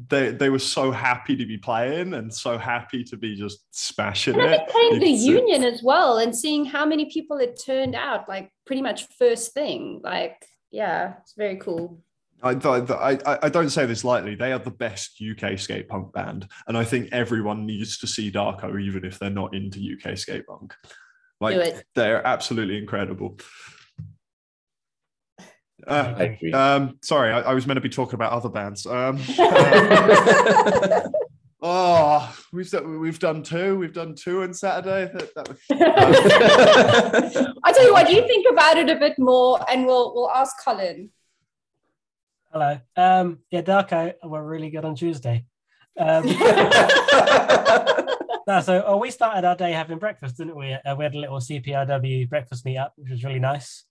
they they were so happy to be playing and so happy to be just smashing and it. Playing the union as well and seeing how many people it turned out, like pretty much first thing. Like, yeah, it's very cool. I, I, I don't say this lightly. They are the best UK skate punk band, and I think everyone needs to see Darko, even if they're not into UK skate punk. Like they're absolutely incredible. Uh, um, sorry, I, I, was meant to be talking about other bands. Um, oh, we've done, we've done two. We've done two on Saturday. That, that was, um, I tell you what, you think about it a bit more, and we'll we'll ask Colin. Hello. Um, yeah, Darko were really good on Tuesday. Um, no, so oh, we started our day having breakfast, didn't we? Uh, we had a little CPRW breakfast meetup, which was really nice.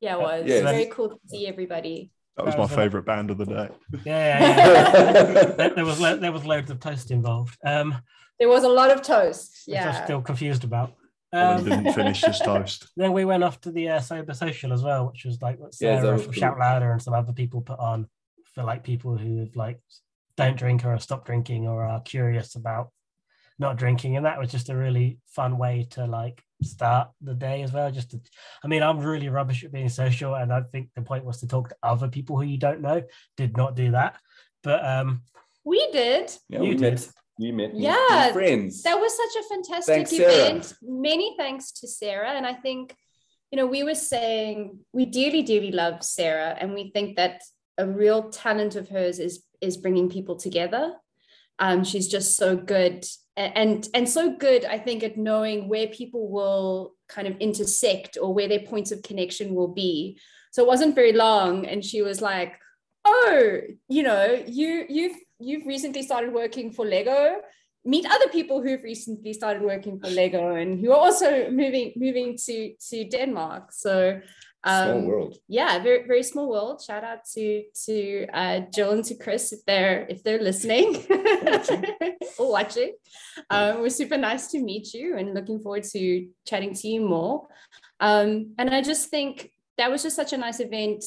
Yeah, it was. Yeah. Very cool to see everybody. That was, that was my favourite band of the day. Yeah, yeah, yeah. there, there, was lo- there was loads of toast involved. Um, there was a lot of toast. Yeah, I'm still confused about. Um, didn't finish his toast. Then we went off to the uh, sober social as well, which was like what Sarah yeah, from Shout Louder and some other people put on for like people who have like don't drink or have stopped drinking or are curious about not drinking, and that was just a really fun way to like start the day as well. Just to, I mean, I'm really rubbish at being social, and I think the point was to talk to other people who you don't know. Did not do that, but um, we did. Yeah, you we did. Met we met yeah friends. that was such a fantastic thanks, event. Sarah. many thanks to sarah. And i think you know we were saying we dearly dearly love sarah and we think that a real talent of hers is is bringing people together. Um, she's just so good and and so good i think at knowing where people will kind of intersect or where their points of connection will be. So it wasn't very long and she was like oh you know you you've you've recently started working for Lego, meet other people who've recently started working for Lego and who are also moving moving to to Denmark. So um, small world. Yeah, very very small world. Shout out to to uh, Jill and to Chris if they're if they're listening or watching. Um, we're super nice to meet you and looking forward to chatting to you more. Um, and I just think that was just such a nice event.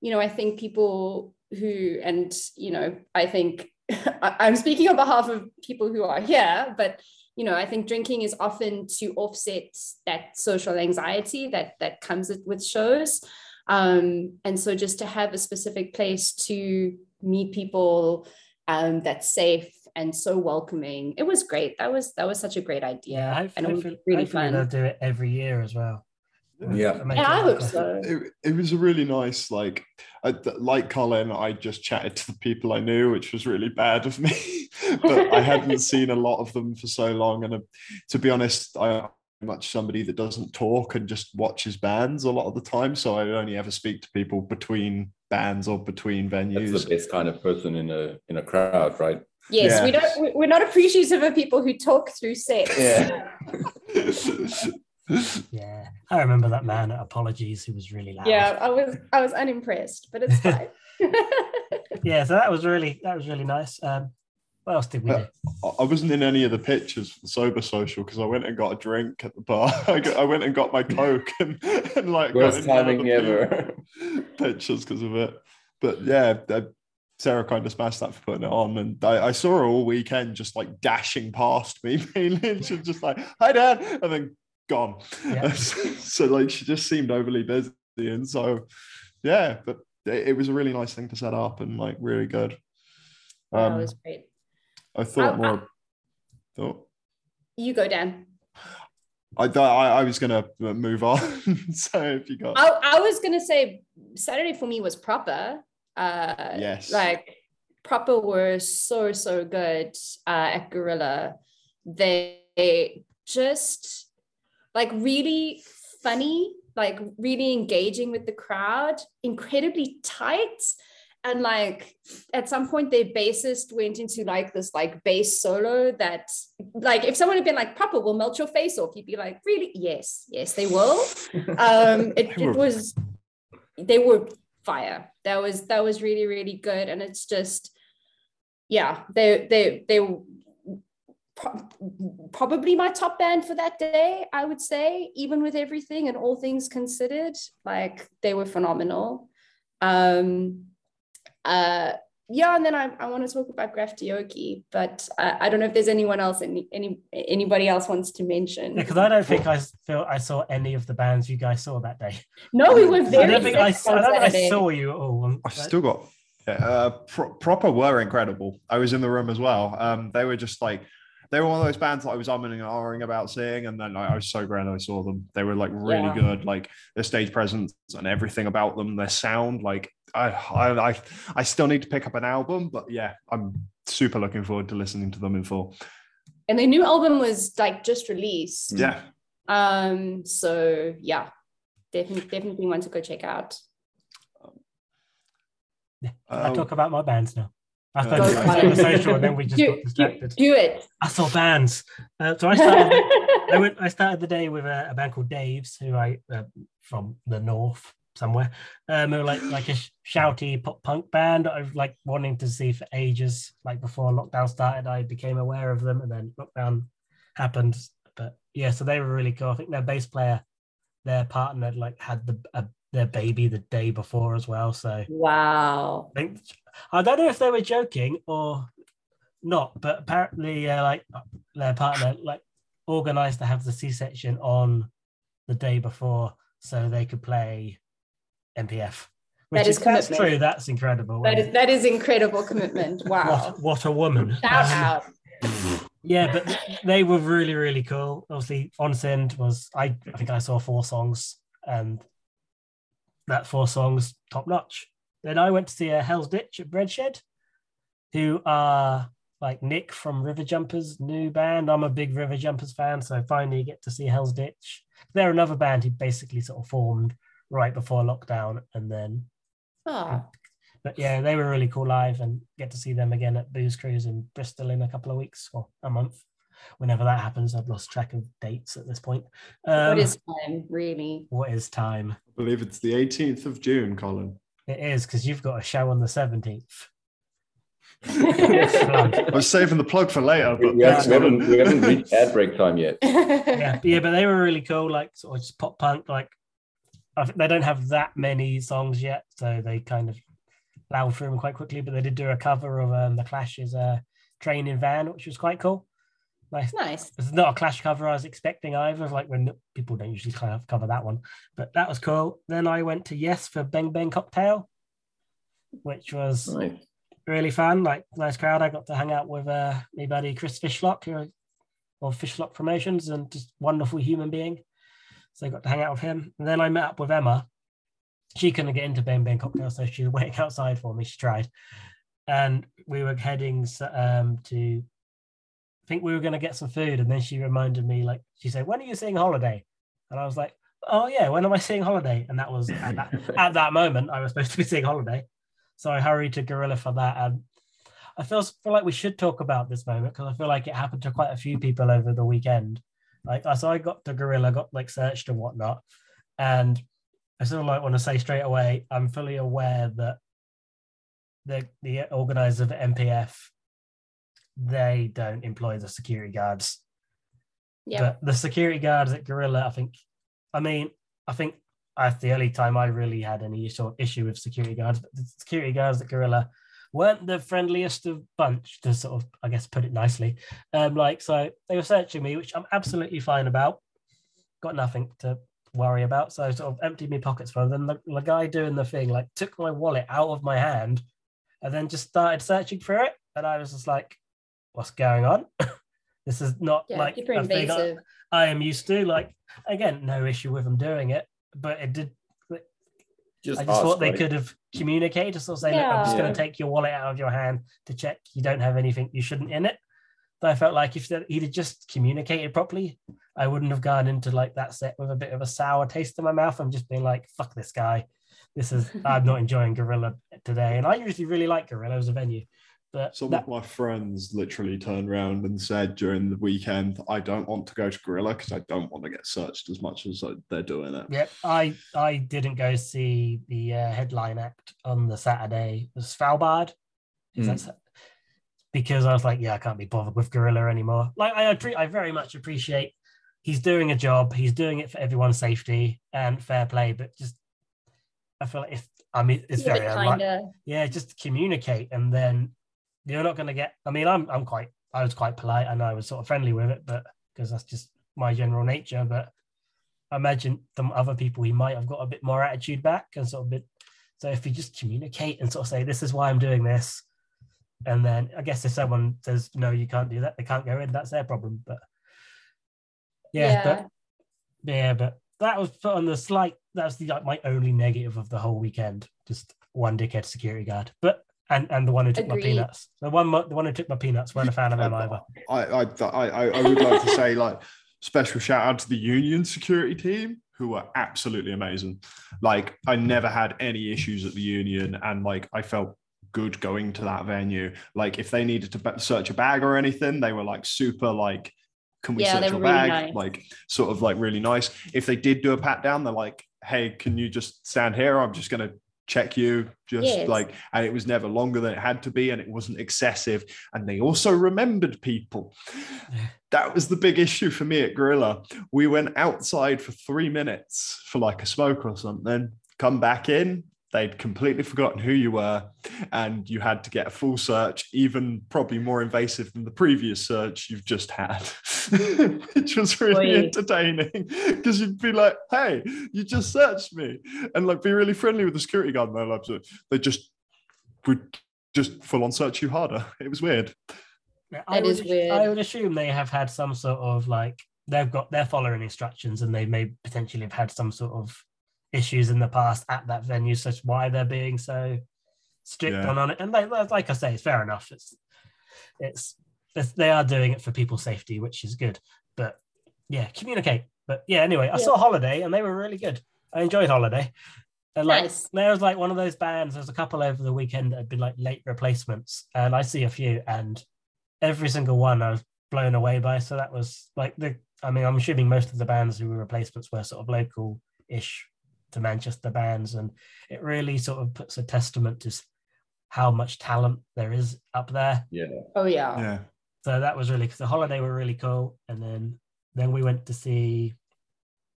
You know, I think people who, and, you know, I think I'm speaking on behalf of people who are here, but you know, I think drinking is often to offset that social anxiety that that comes with shows. Um, and so just to have a specific place to meet people um, that's safe and so welcoming, it was great. That was that was such a great idea, Yeah, and it was really hopefully fun. they'll do it every year as well. Yeah. Yeah, I like hope so. it, it was a really nice like I, like colin i just chatted to the people i knew which was really bad of me but i hadn't seen a lot of them for so long and uh, to be honest i'm much somebody that doesn't talk and just watches bands a lot of the time so i only ever speak to people between bands or between That's venues the best kind of person in a in a crowd, right? Yes, Yeah. we don't. we- We're not appreciative of people who talk through sex. Yeah. Yeah, I remember that man at Apologies who was really loud. Yeah, I was I was unimpressed, but it's fine. yeah. So that was really that was really nice. Um, what else did we do? I- I wasn't in any of the pictures for the sober social because I went and got a drink at the bar. I, got, I went and got my coke and, and like got Worst of timing the ever. pictures because of it. But yeah, uh, Sarah kind of smashed that for putting it on, and I, I saw her all weekend just like dashing past me, mainly, and she was just like, "Hi, Dad," and then gone. Yeah. so like she just seemed overly busy, and so yeah, but it, it was a really nice thing to set up and like really good. that Um, was great. I thought I- more. Thought You go, Dan. I thought I, I was gonna move on. so if you got I, I was gonna say Saturday for me was proper. Uh, Yes. Like proper were so so good uh, at Gorilla. They just like really funny, like really engaging with the crowd, incredibly tight. And like at some point, their bassist went into like this like bass solo that like if someone had been like proper will melt your face off, you'd be like, really? Yes, yes, they will. Um it, it was they were fire. That was that was really, really good. And it's just yeah, they they they pro- probably my top band for that day, I would say, even with everything and all things considered, like they were phenomenal. Um uh yeah, and then I, I want to talk about Graftioki, but I, I don't know if there's anyone else, any, any anybody else wants to mention. Yeah, because I don't think I feel I saw any of the bands you guys saw that day. no, we were I very. don't think I, sick s- I don't think I saw you all. I've still got yeah, uh, pro- proper were incredible. I was in the room as well. Um, they were just like they were one of those bands that I was umming and ahhing about seeing, and then like, I was so glad I saw them. They were like really Yeah. good, like their stage presence and everything about them, their sound. Like I, I, I, I still need to pick up an album, but yeah, I'm super looking forward to listening to them in full. and their new album was like just released. Yeah, Um, so yeah, definitely definitely want to go check out. I Um, talk about my bands now. I thought I it. social, and then we just do, got distracted. do it. I saw bands. Uh, so I started. I went. I started the day with a, a band called Dave's, who I uh, from the north somewhere. Um, they were like like a shouty pop punk band. I've like wanting to see for ages. Like before lockdown started, I became aware of them, and then lockdown happened. But yeah, so they were really cool. I think their bass player, their partner, like had the a, their baby the day before as well. So Wow. I think I don't know if they were joking or not, but apparently, uh, like their partner, like organized to have the C-section on the day before so they could play MPF. Which That is if that's true. That's incredible. That is that is incredible commitment. Wow. what, what a woman! Shout out. yeah, but they were really, really cool. Obviously, Onsind was I, I think I saw four songs, and that four songs top notch. Then I went to see a Hell's Ditch at Bread Shed, who are like Nick from River Jumpers' new band. I'm a big River Jumpers fan, so finally get to see Hell's Ditch. They're another band who basically sort of formed right before lockdown, and then Oh, but yeah, they were really cool live and get to see them again at Booze Cruise in Bristol in a couple of weeks or a month. Whenever that happens, I've lost track of dates at this point. Um, what is time, really? what is time? I believe it's the 18th of June, Colin. It is because you've got a show on the 17th. I was saving the plug for later, but We haven't, we haven't, we haven't reached ad break time yet. yeah, yeah, but they were really cool, like sort of just pop punk. Like I they don't have that many songs yet, so they kind of loud through them quite quickly. But they did do a cover of um, the Clash's uh, "Train in Vain," which was quite cool. Nice. Nice. It's not a Clash cover I was expecting either. Like when people don't usually kind of cover that one, but that was cool. Then I went to Yes for Bang Bang Cocktail, which was Nice. really fun. Like nice crowd. I got to hang out with uh, my buddy Chris Fishlock, who of Fishlock Promotions, and just wonderful human being. So I got to hang out with him. And then I met up with Emma. She couldn't get into Bang Bang Cocktail, so she was waiting outside for me. She tried, and we were heading um, to. Think we were going to get some food, and then she reminded me, like she said, "When are you seeing Holiday?" And I was like, "Oh yeah, when am I seeing Holiday?" And that was at that, at that moment I was supposed to be seeing Holiday. So I hurried to Gorilla for that. And I feel, feel like we should talk about this moment because I feel like it happened to quite a few people over the weekend. Like, so I got to Gorilla, got like searched and whatnot. And I sort of like want to say straight away, I'm fully aware that the, the organizers of MPF, they don't employ the security guards. Yeah. But the security guards at Gorilla, I think, I mean, I think that's the only time I really had any sort of issue with security guards. But the security guards at Gorilla weren't the friendliest of bunch, to sort of, I guess, put it nicely. Um, like, so they were searching me, which I'm absolutely fine about. Got nothing to worry about. So I sort of emptied my pockets for them. Then the, the guy doing the thing, like, took my wallet out of my hand and then just started searching for it. And I was just like, what's going on? this is not Yeah, like a thing I- I am used to. Like, again, no issue with them doing it, but it did Just, I just thought ask, they right? could have communicated to sort of say, look, I'm just Yeah. going to take your wallet out of your hand to check you don't have anything you shouldn't in it. But I felt like if that- he'd have just communicated properly, I wouldn't have gone into like that set with a bit of a sour taste in my mouth and just being like, fuck this guy. This is, I'm not enjoying Gorilla today. And I usually really like Gorilla as a venue. But Some that- of my friends literally turned around and said during the weekend, I don't want to go to Gorilla because I don't want to get searched as much as they're doing it. Yep, I I didn't go see the uh, headline act on the Saturday. It was Svalbard. Is that because I was like, yeah, I can't be bothered with Gorilla anymore. Like I appre- I very much appreciate he's doing a job. He's doing it for everyone's safety and fair play. But just I feel like if I mean it's very unlike- kinda. yeah, just communicate and then you're not going to get. I mean, I'm I'm quite I was quite polite and I was sort of friendly with it, but because that's just my general nature. But I imagine some other people he might have got a bit more attitude back and sort of bit. So if you just communicate and sort of say, "This is why I'm doing this," and then I guess if someone says, "No, you can't do that," they can't go in. That's their problem. But yeah, but yeah, but that was put on the slight. That's the like my only negative of the whole weekend. Just one dickhead security guard, but and and the one who took Agreed. my peanuts. The one the one who took my peanuts weren't a fan of them either. I, I, I, I- I would like to say like special shout out to the union security team who were absolutely amazing. Like I never had any issues at the union, and like I felt good going to that venue. Like if they needed to search a bag or anything, they were like super like. Can we Yeah, search your were really bag? nice. Like, sort of like really nice. If they did do a pat down, they're like, "Hey, can you just stand here? I'm just gonna check you." Just Yes. like, and it was never longer than it had to be, and it wasn't excessive. And they also remembered people that was the big issue for me at Gorilla. We went outside for three minutes for like a smoke or something, come back in. They'd completely forgotten who you were, and you had to get a full search, even probably more invasive than the previous search you've just had, which was really Oi. entertaining because you'd be like, "Hey, you just searched me," and like be really friendly with the security guard. And they're like, they just would just full on search you harder. It was weird. Yeah, I would, is weird. I would assume they have had some sort of like they've got they're following instructions and they may potentially have had some sort of issues in the past at that venue, such why they're being so strict Yeah. on, on it. And they, like I say, it's fair enough. It's, it's it's they are doing it for people's safety, which is good. But yeah, communicate. But yeah, anyway, I Yeah. saw Holiday and they were really good. I enjoyed Holiday. And like Nice. there was like one of those bands. There's a couple over the weekend that had been like late replacements, and I see a few, and every single one I was blown away by. So that was like the. I mean, I'm assuming most of the bands who were replacements were sort of local-ish to Manchester bands, and it really sort of puts a testament to how much talent there is up there. Yeah. Oh yeah. Yeah. So that was really because the holiday were really cool, and then then we went to see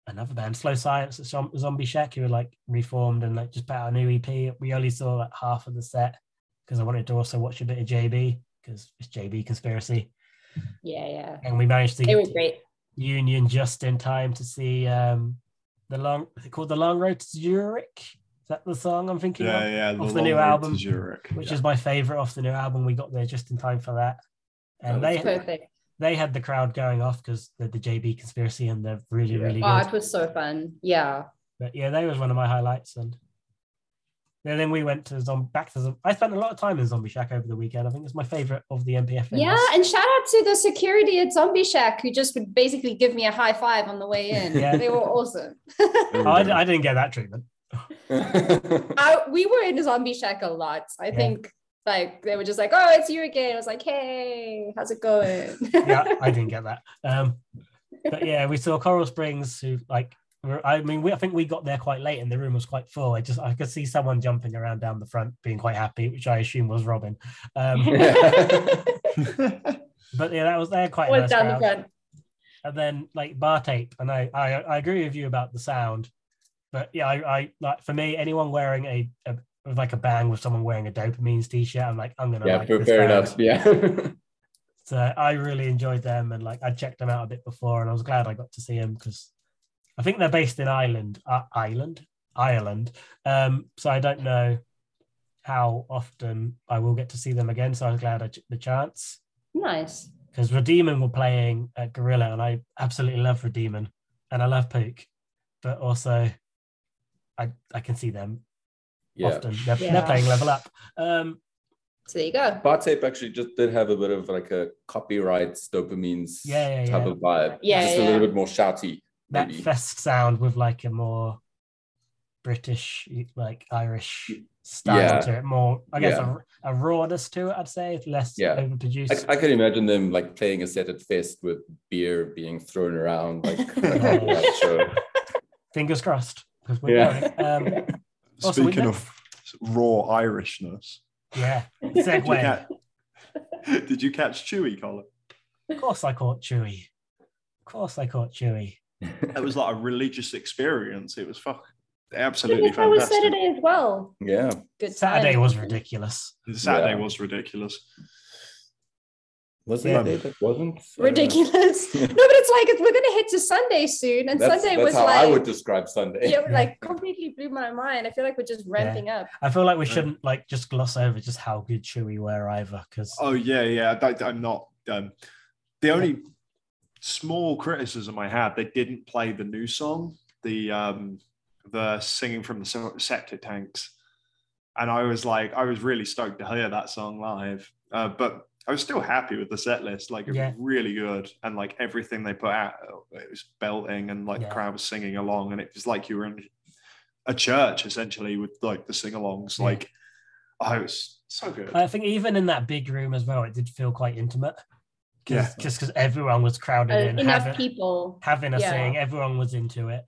another band, Slow Science at Zombie Shack, who were like reformed and like just put out a new EP. We only saw like half of the set because I wanted to also watch a bit of JB because it's JB conspiracy. Yeah, yeah. And we managed to They were get great. Union just in time to see um, the long, is it called The Long Road to Zurich? Is that the song I'm thinking Yeah, of? yeah. Off the new Road to album, Zurich. Which yeah. is my favorite off the new album. We got there just in time for that. And That they Perfect. they had the crowd going off because they're the JB conspiracy and they're really, really Oh, good. it was so fun. Yeah. But yeah, that was one of my highlights. And and then we went to Zombie back to Zom- I spent a lot of time in Zombie Shack over the weekend. I think it's my favorite of the MPF. venues. Yeah, and shout out to the security at Zombie Shack who just would basically give me a high five on the way in. Yeah. They were awesome. They were I. I didn't get that treatment. I, we were in Zombie Shack a lot. I Yeah. think like they were just like, "Oh, it's you again." I was like, "Hey, how's it going?" yeah, I didn't get that. Um, but yeah, we saw Coral Springs, who like, were- I mean, we I think we got there quite late, and the room was quite full. I just I could see someone jumping around down the front, being quite happy, which I assume was Robin. Um, but yeah, that was they had quite a was nice down the front. And then like bar tape, and I, I I agree with you about the sound, but yeah, I, I like for me, anyone wearing a, a like a bang with someone wearing a dopamines t-shirt, I'm like, I'm gonna yeah, like fair, this fair band. enough. Yeah. So I really enjoyed them, and like I checked them out a bit before, and I was glad I got to see them because I think they're based in Ireland, uh, Ireland, Ireland. Um, so I don't know how often I will get to see them again. So I was glad I took the chance Nice. because Redeeman were playing at Gorilla, and I absolutely love Redeeman, and I love Pook, but also I I can see them yeah. often. They're, Yeah. they're playing level up. Um, So there you go. Bar tape actually just did have a bit of like a copyrights dopamines Yeah, yeah, type of vibe. Yeah, just yeah. a little bit more shouty. That fest sound with like a more British, like Irish style Yeah. to it, more I guess Yeah. a, a rawness to it. I'd say less Yeah. overproduced. I, I can imagine them like playing a set at fest with beer being thrown around like, like Yeah. on that show. Fingers crossed we're Yeah. going. Um, Also, we Speaking know- of raw Irishness, yeah, did you, segue. catch, did you catch Chewie, Colin? Of course, I caught Chewie. Of course, I caught Chewie. It was like a religious experience. It was fuck, absolutely think that was fantastic. Saturday as well. yeah. Good Saturday time. was ridiculous. Saturday Yeah. was ridiculous. Was Yeah. there a day that wasn't? Uh, ridiculous. no, but it's like we're gonna hit to Sunday soon, and That's, Sunday that's was how like I would describe Sunday. yeah, like completely blew my mind. I feel like we're just ramping up. I feel like we shouldn't like just gloss over just how good Chewie were either because Oh yeah, yeah. I, I'm not. Um, the only small criticism I had, they didn't play the new song, the um, the singing from the septic tanks, and I was like, I was really stoked to hear that song live. Uh, but I was still happy with the set list. Like it Yeah. was really good, and like everything they put out, it was belting, and like Yeah. the crowd was singing along, and it was like you were in a church essentially with like the sing-alongs. Yeah. Like, oh, it was so good. I think even in that big room as well, it did feel quite intimate. Cause, Yeah. Just because everyone was crowded Uh, in, enough having, people. having a Yeah. sing, everyone was into it.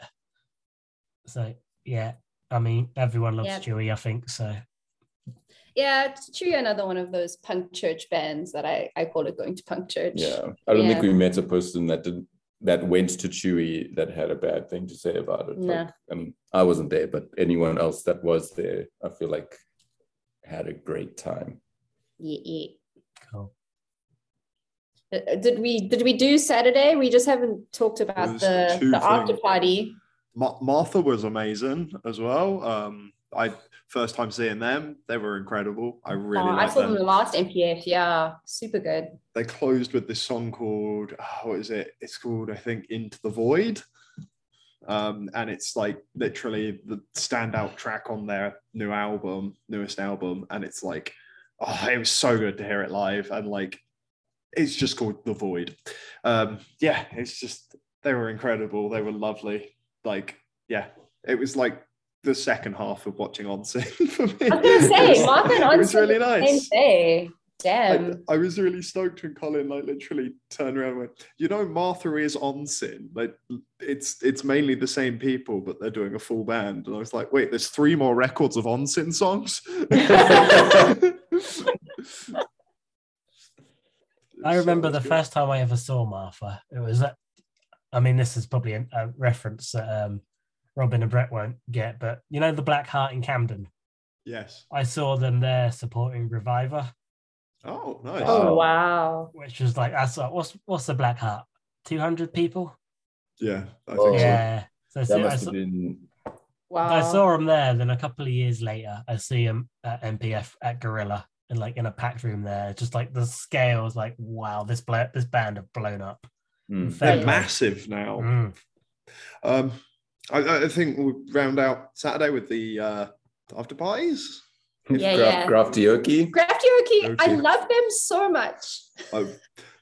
So yeah, I mean, everyone loves Yeah. Chewie, I think. So Yeah, Chewie. Another one of those punk church bands that I I call it going to punk church. Yeah. I don't Yeah. think we met a person that didn't that went to Chewie that had a bad thing to say about it. No. Like, I mean, I wasn't there, but anyone else that was there, I feel like had a great time. Yeah, yeah. cool. Uh, Did we did we do Saturday? We just haven't talked about the the after party. Ma- Martha was amazing as well. Um, I first time seeing them, they were incredible. I really Oh, I saw them them. the last MPF. Yeah, super good. They closed with this song called oh, what is it? It's called I think Into the Void. Um, and it's like literally the standout track on their new album, newest album, and it's like, oh, it was so good to hear it live, and like, it's just called The Void. Um, yeah, it's just they were incredible. They were lovely. Like, yeah, it was like the second half of watching Onsind for me. I was gonna say, was- Martha and it was Onsind really the Same nice. day. I, Damn. I was really stoked when Colin like literally turned around and went, you know, Martha is Onsind. Like it's it's mainly the same people, but they're doing a full band. And I was like, wait, there's three more records of Onsind songs. I uh, remember So the good. first time I ever saw Martha. It was at, I mean, this is probably a, a reference that um, Robin and Brett won't get, but you know, the Black Heart in Camden. Yes. I saw them there supporting Reviver. Oh, nice. Oh Wow. wow. which was like that's like, what's what's the Black Heart? Two hundred people. Yeah, I think Oh. so. Yeah. So I That see- I must saw, have been Wow. I saw him there. Then a couple of years later, I see him at MPF at Gorilla and like in a packed room there. Just like the scale is like, wow, this bla- this band have blown up. mm. They're play. massive now. Mm. Um, I, I think we'll round out Saturday with the uh, after parties. Yeah, Graf- yeah. Graftioki. Crafty I love them so much. I,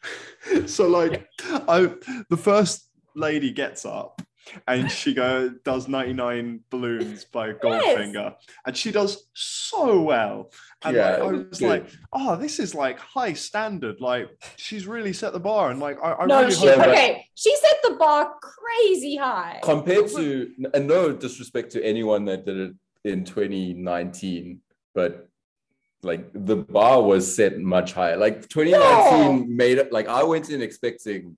so like, I the first lady gets up and she go does 99 balloons by Goldfinger, and she does so well. And Yeah, like, I was was good. like, oh, this is like high standard. Like she's really set the bar, and like I, I no, really she, hope. okay. She set the bar crazy high. Compared to, and no disrespect to anyone that did it in 2019, but like the bar was set much higher. Like 2019 made it like I went in expecting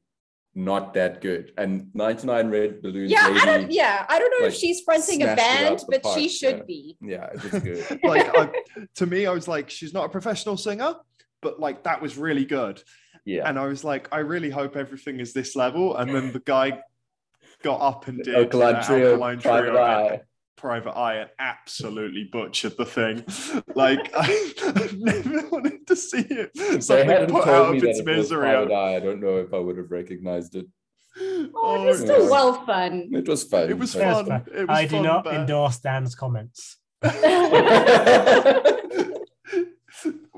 not that good, and 99 red balloons. yeah, I don't. Yeah, I don't know like, if she's fronting a smashed it out band, but park, she should yeah. be. yeah, it was good. like I, to me, I was like, she's not a professional singer, but like that was really good. Yeah. And I was like, I really hope everything is this level. And then the guy got up and did Alkaline Trio, Alkaline Private Trio Eye. and Private Eye and absolutely butchered the thing. Like I, have never wanted to see it. If they Something hadn't put told out me of its it misery. Private Eye, I don't know if I would have recognized it. Oh, it was still God. well fun. It was fun. It was It was fun. fun. It was I do fun, not but- endorse Dan's comments. well,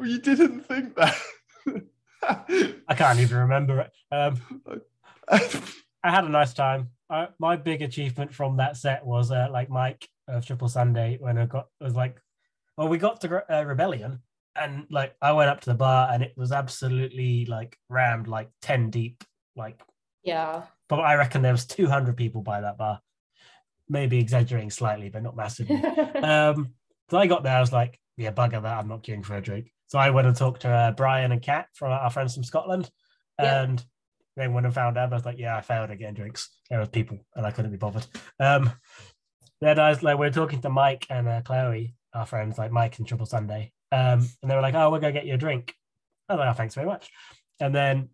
you didn't think that. I can't even remember it. Um, I had a nice time. I, my big achievement from that set was uh, like Mike of Triple Sunday when I got was like, well, we got to uh, Rebellion, and like I went up to the bar and it was absolutely like rammed, like ten deep, like. yeah. But I reckon there was two hundred people by that bar, maybe exaggerating slightly, but not massively. um, so I got there, I was like, yeah, bugger that, I'm not queuing for a drink. So I went and talked to uh, Brian and Kat from our friends from Scotland, Yeah. and they went and found out. I was like, yeah, I failed at getting drinks. There was people, and I couldn't be bothered. Um, then I was like, we are talking to Mike and uh, Chloe, our friends, like Mike and Triple Sunday, um, and they were like, oh, we're gonna get you a drink. I was like, oh, thanks very much. And then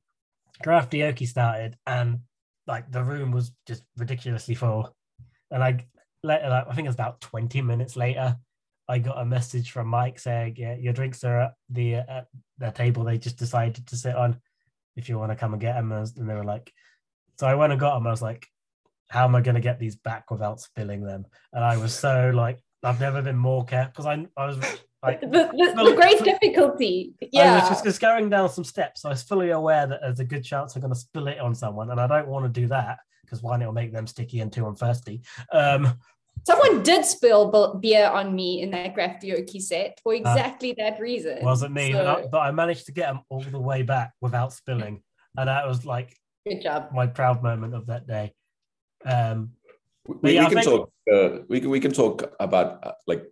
Graftioki started, and like the room was just ridiculously full. And I later, like, I think it was about 20 minutes later, I got a message from Mike saying, "Yeah, your drinks are at the at the table they just decided to sit on. If you want to come and get them." And they were like, so I went and got them. I was like, "How am I going to get these back without spilling them?" And I was so like, I've never been more careful because I I was like. the, the, the great so- difficulty. I was Yeah. just, just going down some steps. I was fully aware that there's a good chance I'm going to spill it on someone, and I don't want to do that because one, it'll make them sticky, and two, I'm thirsty. Um, Someone did spill beer on me in that Graftioki set for exactly that reason. wasn't me, but, I, but I managed to get them all the way back without spilling, and that was like good job. my proud moment of that day. Um, we, yeah, we can think- talk uh, we can we can talk about uh, like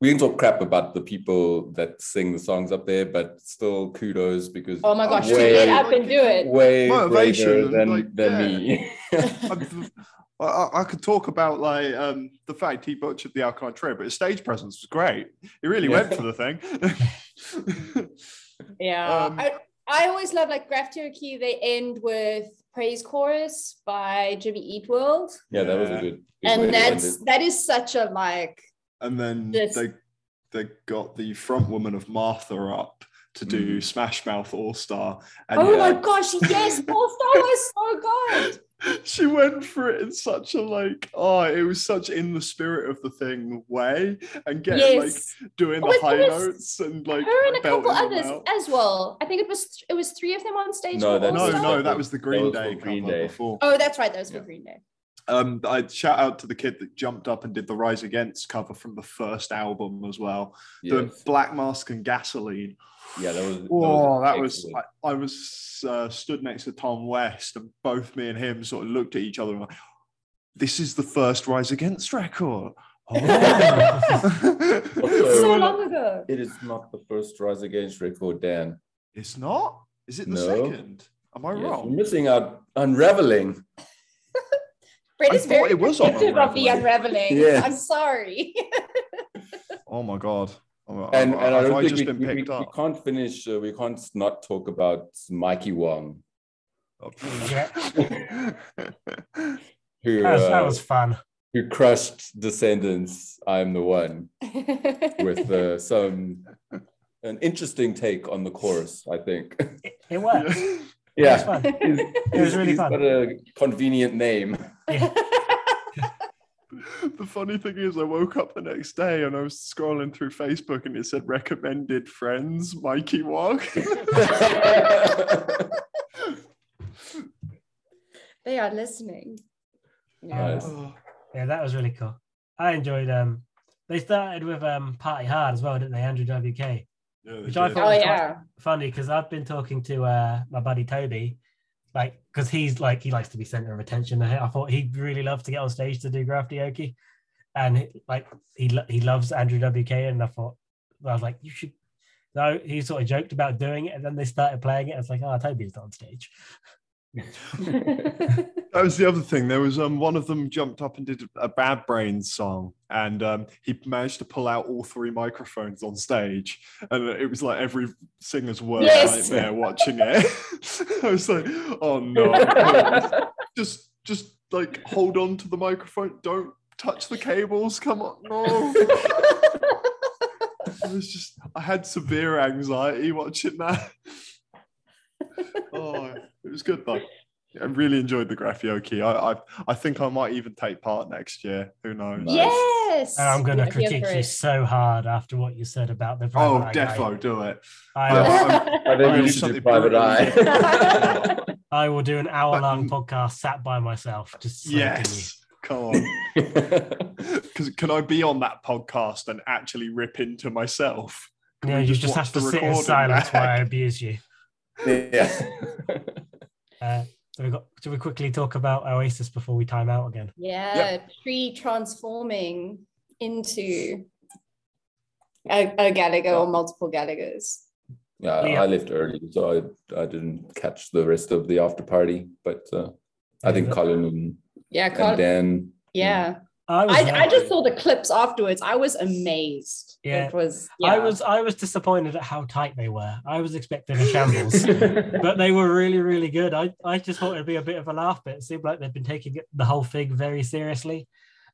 we can talk crap about the people that sing the songs up there but still kudos because Oh my gosh, to way, get up and do it. way Motivation braver than, like, than yeah. me I, I, I could talk about like um, the fact he butchered the Alkaline Trio, but his stage presence was great. He really Yeah. went for the thing. Yeah. Um, I, I always love like Graftioki, they end with Praise Chorus by Jimmy Eat World. yeah that was a good, good And that's that is such a like and then This- they they got the front woman of Martha up to do Mm. Smash Mouth All Star. And oh yeah, my gosh, yes, All Star was so good. she went for it in such a like, oh, it was such in the spirit of the thing way, and getting Yes. like doing the high notes and like Her and a couple others out. as well. I think it was it was three of them on stage. No, No, no, that was the Green Day for Green Day. before. Oh, that's right. That was for Yeah. Green Day. Um, I'd shout out to the kid that jumped up and did the Rise Against cover from the first album as well. The Yes. Black Mask and Gasoline. yeah that was that Oh, that was. I, I was uh, stood next to Tom West, and both me and him sort of looked at each other and like, "This is the first Rise Against record." Oh. so long ago. it is not the first rise against record dan it's not. Is it the No. second? Am I Yes, you're wrong? missing out unraveling Brett is very it was on protective of the Unraveling. unraveling. Yes. I'm sorry. Oh my god. Oh, And, have and I have don't think just we, been we, we, picked we can't finish. Uh, we can't not talk about Mikey Wong, Oh, Yeah. who That was, that uh, was fun. who crushed Descendents. I'm the one with uh, some an interesting take on the chorus. I think. It, it worked. It was yeah, fun. He's- It was really he's fun. got a convenient name. Yeah. the funny thing is, I woke up the next day and I was scrolling through Facebook and it said recommended friends, Mikey Wong. they are listening. Nice. Oh, Yeah, that was really cool. I enjoyed um they started with um Party Hard as well, didn't they? Andrew WK. Yeah, Which I did. thought- Oh was yeah. Funny because I've been talking to uh my buddy Toby, like because he's like he likes to be center of attention. I I thought he'd really love to get on stage to do Graffiti And he- like he he loves Andrew WK, and I thought I was like, you should no, he sort of joked about doing it, and then they started playing it. It's like, oh, Toby's not on stage. That was the other thing. There was um one of them jumped up and did a Bad Brains song, and um he managed to pull out all three microphones on stage, and it was like every singer's worst Yes. nightmare watching it. I was like, oh no, just just like hold on to the microphone, don't touch the cables. Come on, no. It was just I had severe anxiety watching that. oh, it was good though. I really enjoyed the graffiti. I, I I think I might even take part next year. Who knows? Yes. And I'm going to Yeah, critique you so hard after what you said about the Oh, private eye defo, do it. I, I- I think I'll do should do something private eye. I will do an hour long But- podcast sat by myself. Just so can you. Yes, come on. Because can I be on that podcast and actually rip into myself? Can Yeah, you just watch have to sit in silence back? while I abuse you. yeah. Uh, so we got. Should we quickly talk about Oasis before we time out again? Yeah, tree transforming into a, a Gallagher or multiple Gallaghers. Yeah, Yeah. I left early, so I, I didn't catch the rest of the after party. But uh, I think Colin and, Yeah, and Carl, Dan. yeah. I. I, I just saw the clips afterwards. I was amazed. Yeah. It was. I was. I was disappointed at how tight they were. I was expecting a shambles, but they were really, really good. I, I just thought it'd be a bit of a laugh, but it seemed like they've been taking the whole thing very seriously.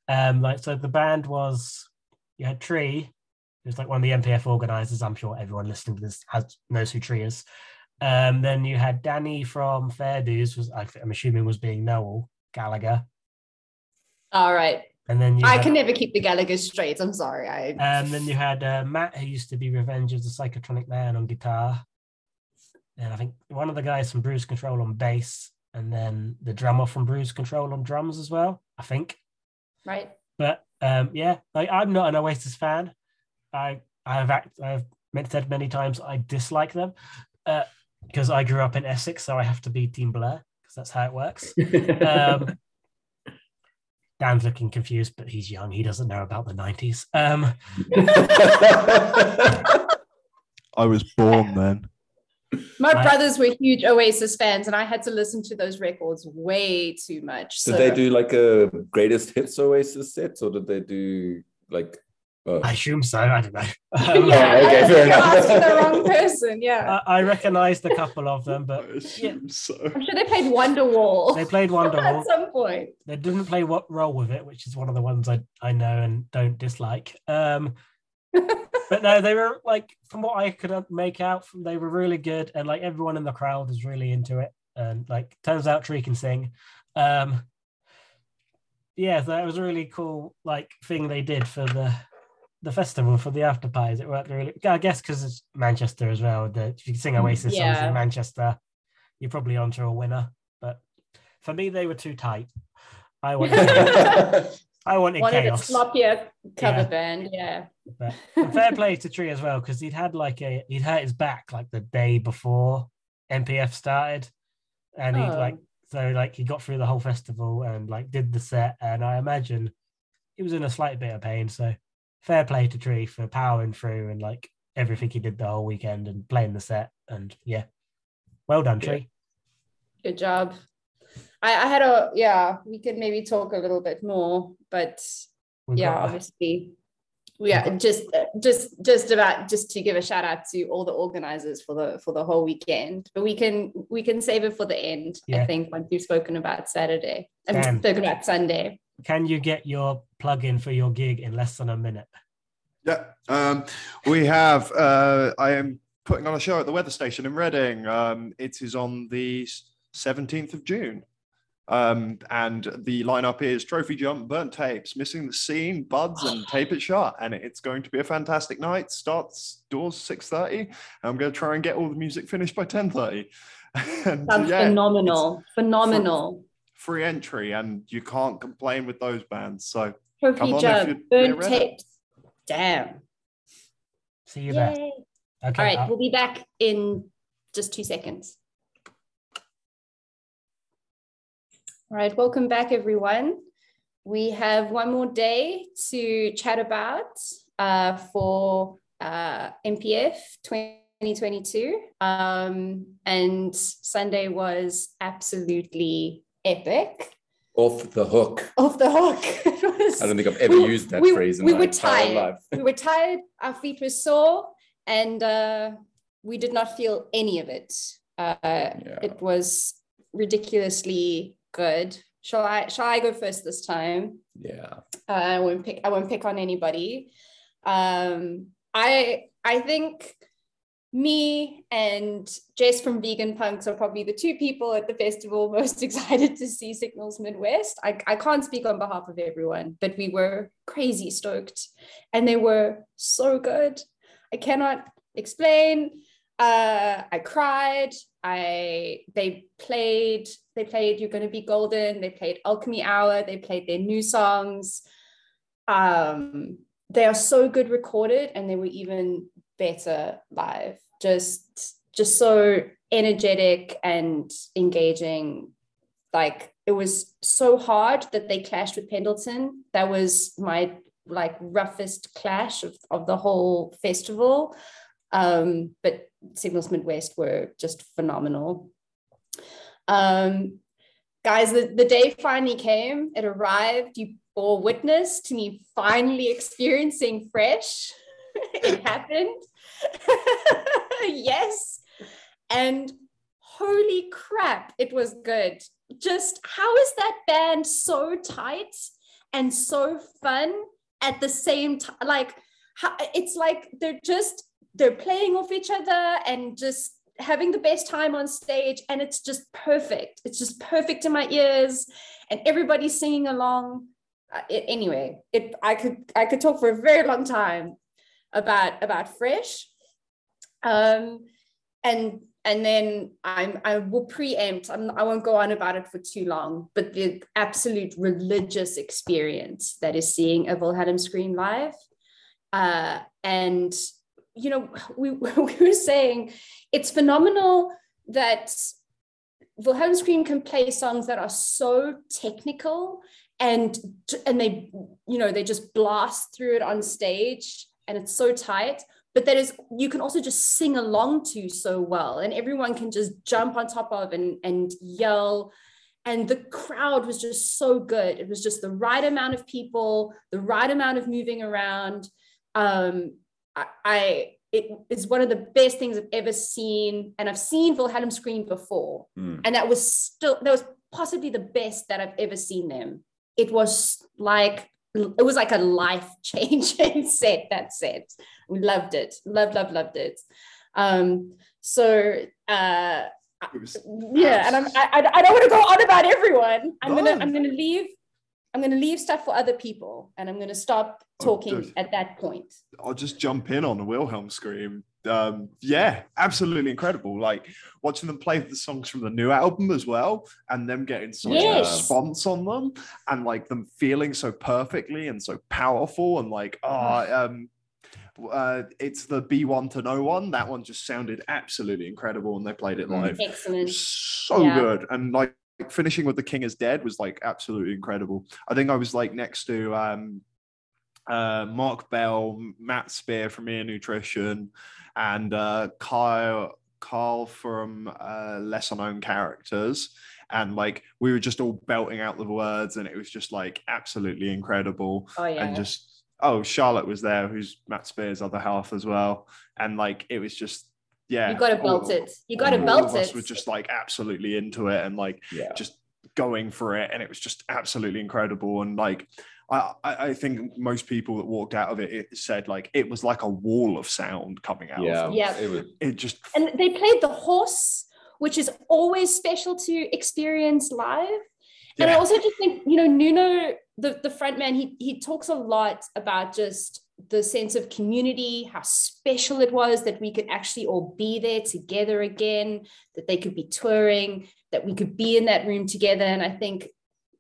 Um, like so, the band was you had Tree, who's like one of the MPF organizers. I'm sure everyone listening to this has knows who Tree is. Um, then you had Danny from Fair Do's, was I'm assuming was being Noel Gallagher, All right. And then you I had- can never keep the Gallagher straight. I'm sorry. I. and then you had uh, Matt, who used to be Revenge of the Psychotronic Man on guitar. And I think one of the guys from Bruise Control on bass, and then the drummer from Bruise Control on drums as well, I think. right. But um, yeah, like I'm not an Oasis fan. I I have act, I've meant- said many times I dislike them because I grew up in Essex, so I have to be Team Blur because that's how it works. Um, Dan's looking confused, but he's young. He doesn't know about the 90s. Um, I was born then. My Right. brothers were huge Oasis fans, and I had to listen to those records way too much. So Did they do like a greatest hits Oasis set, or did they do like? Uh, I assume so. I don't know. yeah, Um, Oh, okay, I- fair you're enough. asking the wrong person. Yeah, I, I recognized a couple of them, I but assume so. I'm sure they played Wonderwall they played Wonderwall. at some point. They didn't play what role with it, which is one of the ones I, I know and don't dislike. Um, but no, they were like from what I could make out, from they were really good, and like everyone in the crowd was really into it. And like turns out Tree can sing. Um, yeah, that was a really cool like thing they did for the the festival for the after parties. It worked really. I guess because it's Manchester as well. The, if you sing mm, Oasis songs in Manchester, you're probably onto a winner. But for me, they were too tight. I wanted, I wanted Wanted a chaos. sloppier cover Yeah. band. Yeah. But fair play to Tree as well because he'd had like a he'd hurt his back like the day before MPF started, and he Oh. like so like he got through the whole festival and like did the set, and I imagine he was in a slight bit of pain. So fair play to Tree for powering through and like everything he did the whole weekend and playing the set, and yeah, well done, Tree. Good job. I, I had a yeah. We could maybe talk a little bit more, but We've yeah, got, obviously yeah just just just about just to give a shout out to all the organizers for the for the whole weekend but we can we can save it for the end Yeah. i think once we've spoken about saturday and Damn. spoken about sunday Can you get your plug in for your gig in less than a minute? Yeah. Um, we have, uh, I am putting on a show at the weather station in Reading. Um, it is on the 17th of June. Um, and the lineup is Trophy Jump, Burnt Tapes, Missing the Scene, Buds, and Tape It Shut. And it's going to be a fantastic night. Starts doors 6.30. I'm going to try and get all the music finished by 10.30. and sounds yeah, phenomenal phenomenal free entry and you can't complain with those bands. So trophy Come on, if jump you're- burn you're tapes damn See you there. Yay. Okay. all right uh, we'll be back in just two seconds all right welcome back everyone we have one more day to chat about uh, for uh, mpf 2022 um, and sunday was absolutely epic Off the hook. off the hook was- I don't think I've ever We- used that we- phrase in we my were entire tired. life. we were tired, our feet were sore, and uh, we did not feel any of it. Uh, Yeah. It was ridiculously good. Shall I? Shall I go first this time? Yeah. Uh, I won't pick. I won't pick on anybody. Um, I I think me and Jess from Vegan Punks are probably the two people at the festival most excited to see Signals Midwest. I, I can't speak on behalf of everyone, but we were crazy stoked and they were so good. I cannot explain. Uh, I cried. I they played, they played You're Gonna Be Golden, they played Alchemy Hour, they played their new songs. Um, they are so good recorded and they were even better live just just so energetic and engaging. Like it was so hard that they clashed with pendleton. That was my like roughest clash of, of the whole festival. Um but signals midwest were just phenomenal. Um guys the, the day finally came. It arrived. You bore witness to me finally experiencing fresh. It happened yes. And holy crap it was good. Just how is that band so tight and so fun at the same time like how, it's like they're just they're playing off each other and just having the best time on stage and it's just perfect. It's just perfect in my ears and everybody's singing along. Uh, it, anyway it i could i could talk for a very long time about about fresh um and and then i'm i will preempt I'm, i won't go on about it for too long but the absolute religious experience that is seeing a wilhelm scream live uh and you know we, we were saying it's phenomenal that wilhelm scream can play songs that are so technical and and they you know they just blast through it on stage and it's so tight but that is you can also just sing along to so well and everyone can just jump on top of and and yell and the crowd was just so good it was just the right amount of people the right amount of moving around um i, I it is one of the best things I've ever seen, and I've seen Wilhelm scream before, Mm. and that was still that was possibly the best that I've ever seen them. It was like it was like a life changing set. That set, we loved it, loved, loved, loved it. Um, so uh, was yeah, and I'm I, I don't want to go on about everyone. I'm gonna I'm gonna leave. I'm gonna leave stuff for other people, and I'm gonna stop Oh, talking good. at that point. I'll just jump in on the Wilhelm scream. Um, yeah, absolutely incredible. Like watching them play the songs from the new album as well, and them getting such a response on them, and like them feeling so perfectly and so powerful, and like ah, um, uh, it's the B one to no one. That one just sounded absolutely incredible, and they played it Mm. live. Excellent. so Yeah. good and like finishing with the king is dead was like absolutely incredible i think i was like next to um uh mark bell matt spear from ear nutrition and uh kyle carl from uh lesser known characters and like we were just all belting out the words and it was just like absolutely incredible Oh yeah. and just oh, Charlotte was there, who's Matt Spears' other half as well, and like it was just yeah, You got to belt all- it. You got to belt of us it. were just like absolutely into it and like Yeah. just going for it, and it was just absolutely incredible. And like, I I I think most people that walked out of it, it said like it was like a wall of sound coming out. Yeah. Yeah. It was it just and they played the horse, which is always special to experience live. And I also just think, you know, Nuno, the, the front man, he, he talks a lot about just the sense of community, how special it was that we could actually all be there together again, that they could be touring, that we could be in that room together. And I think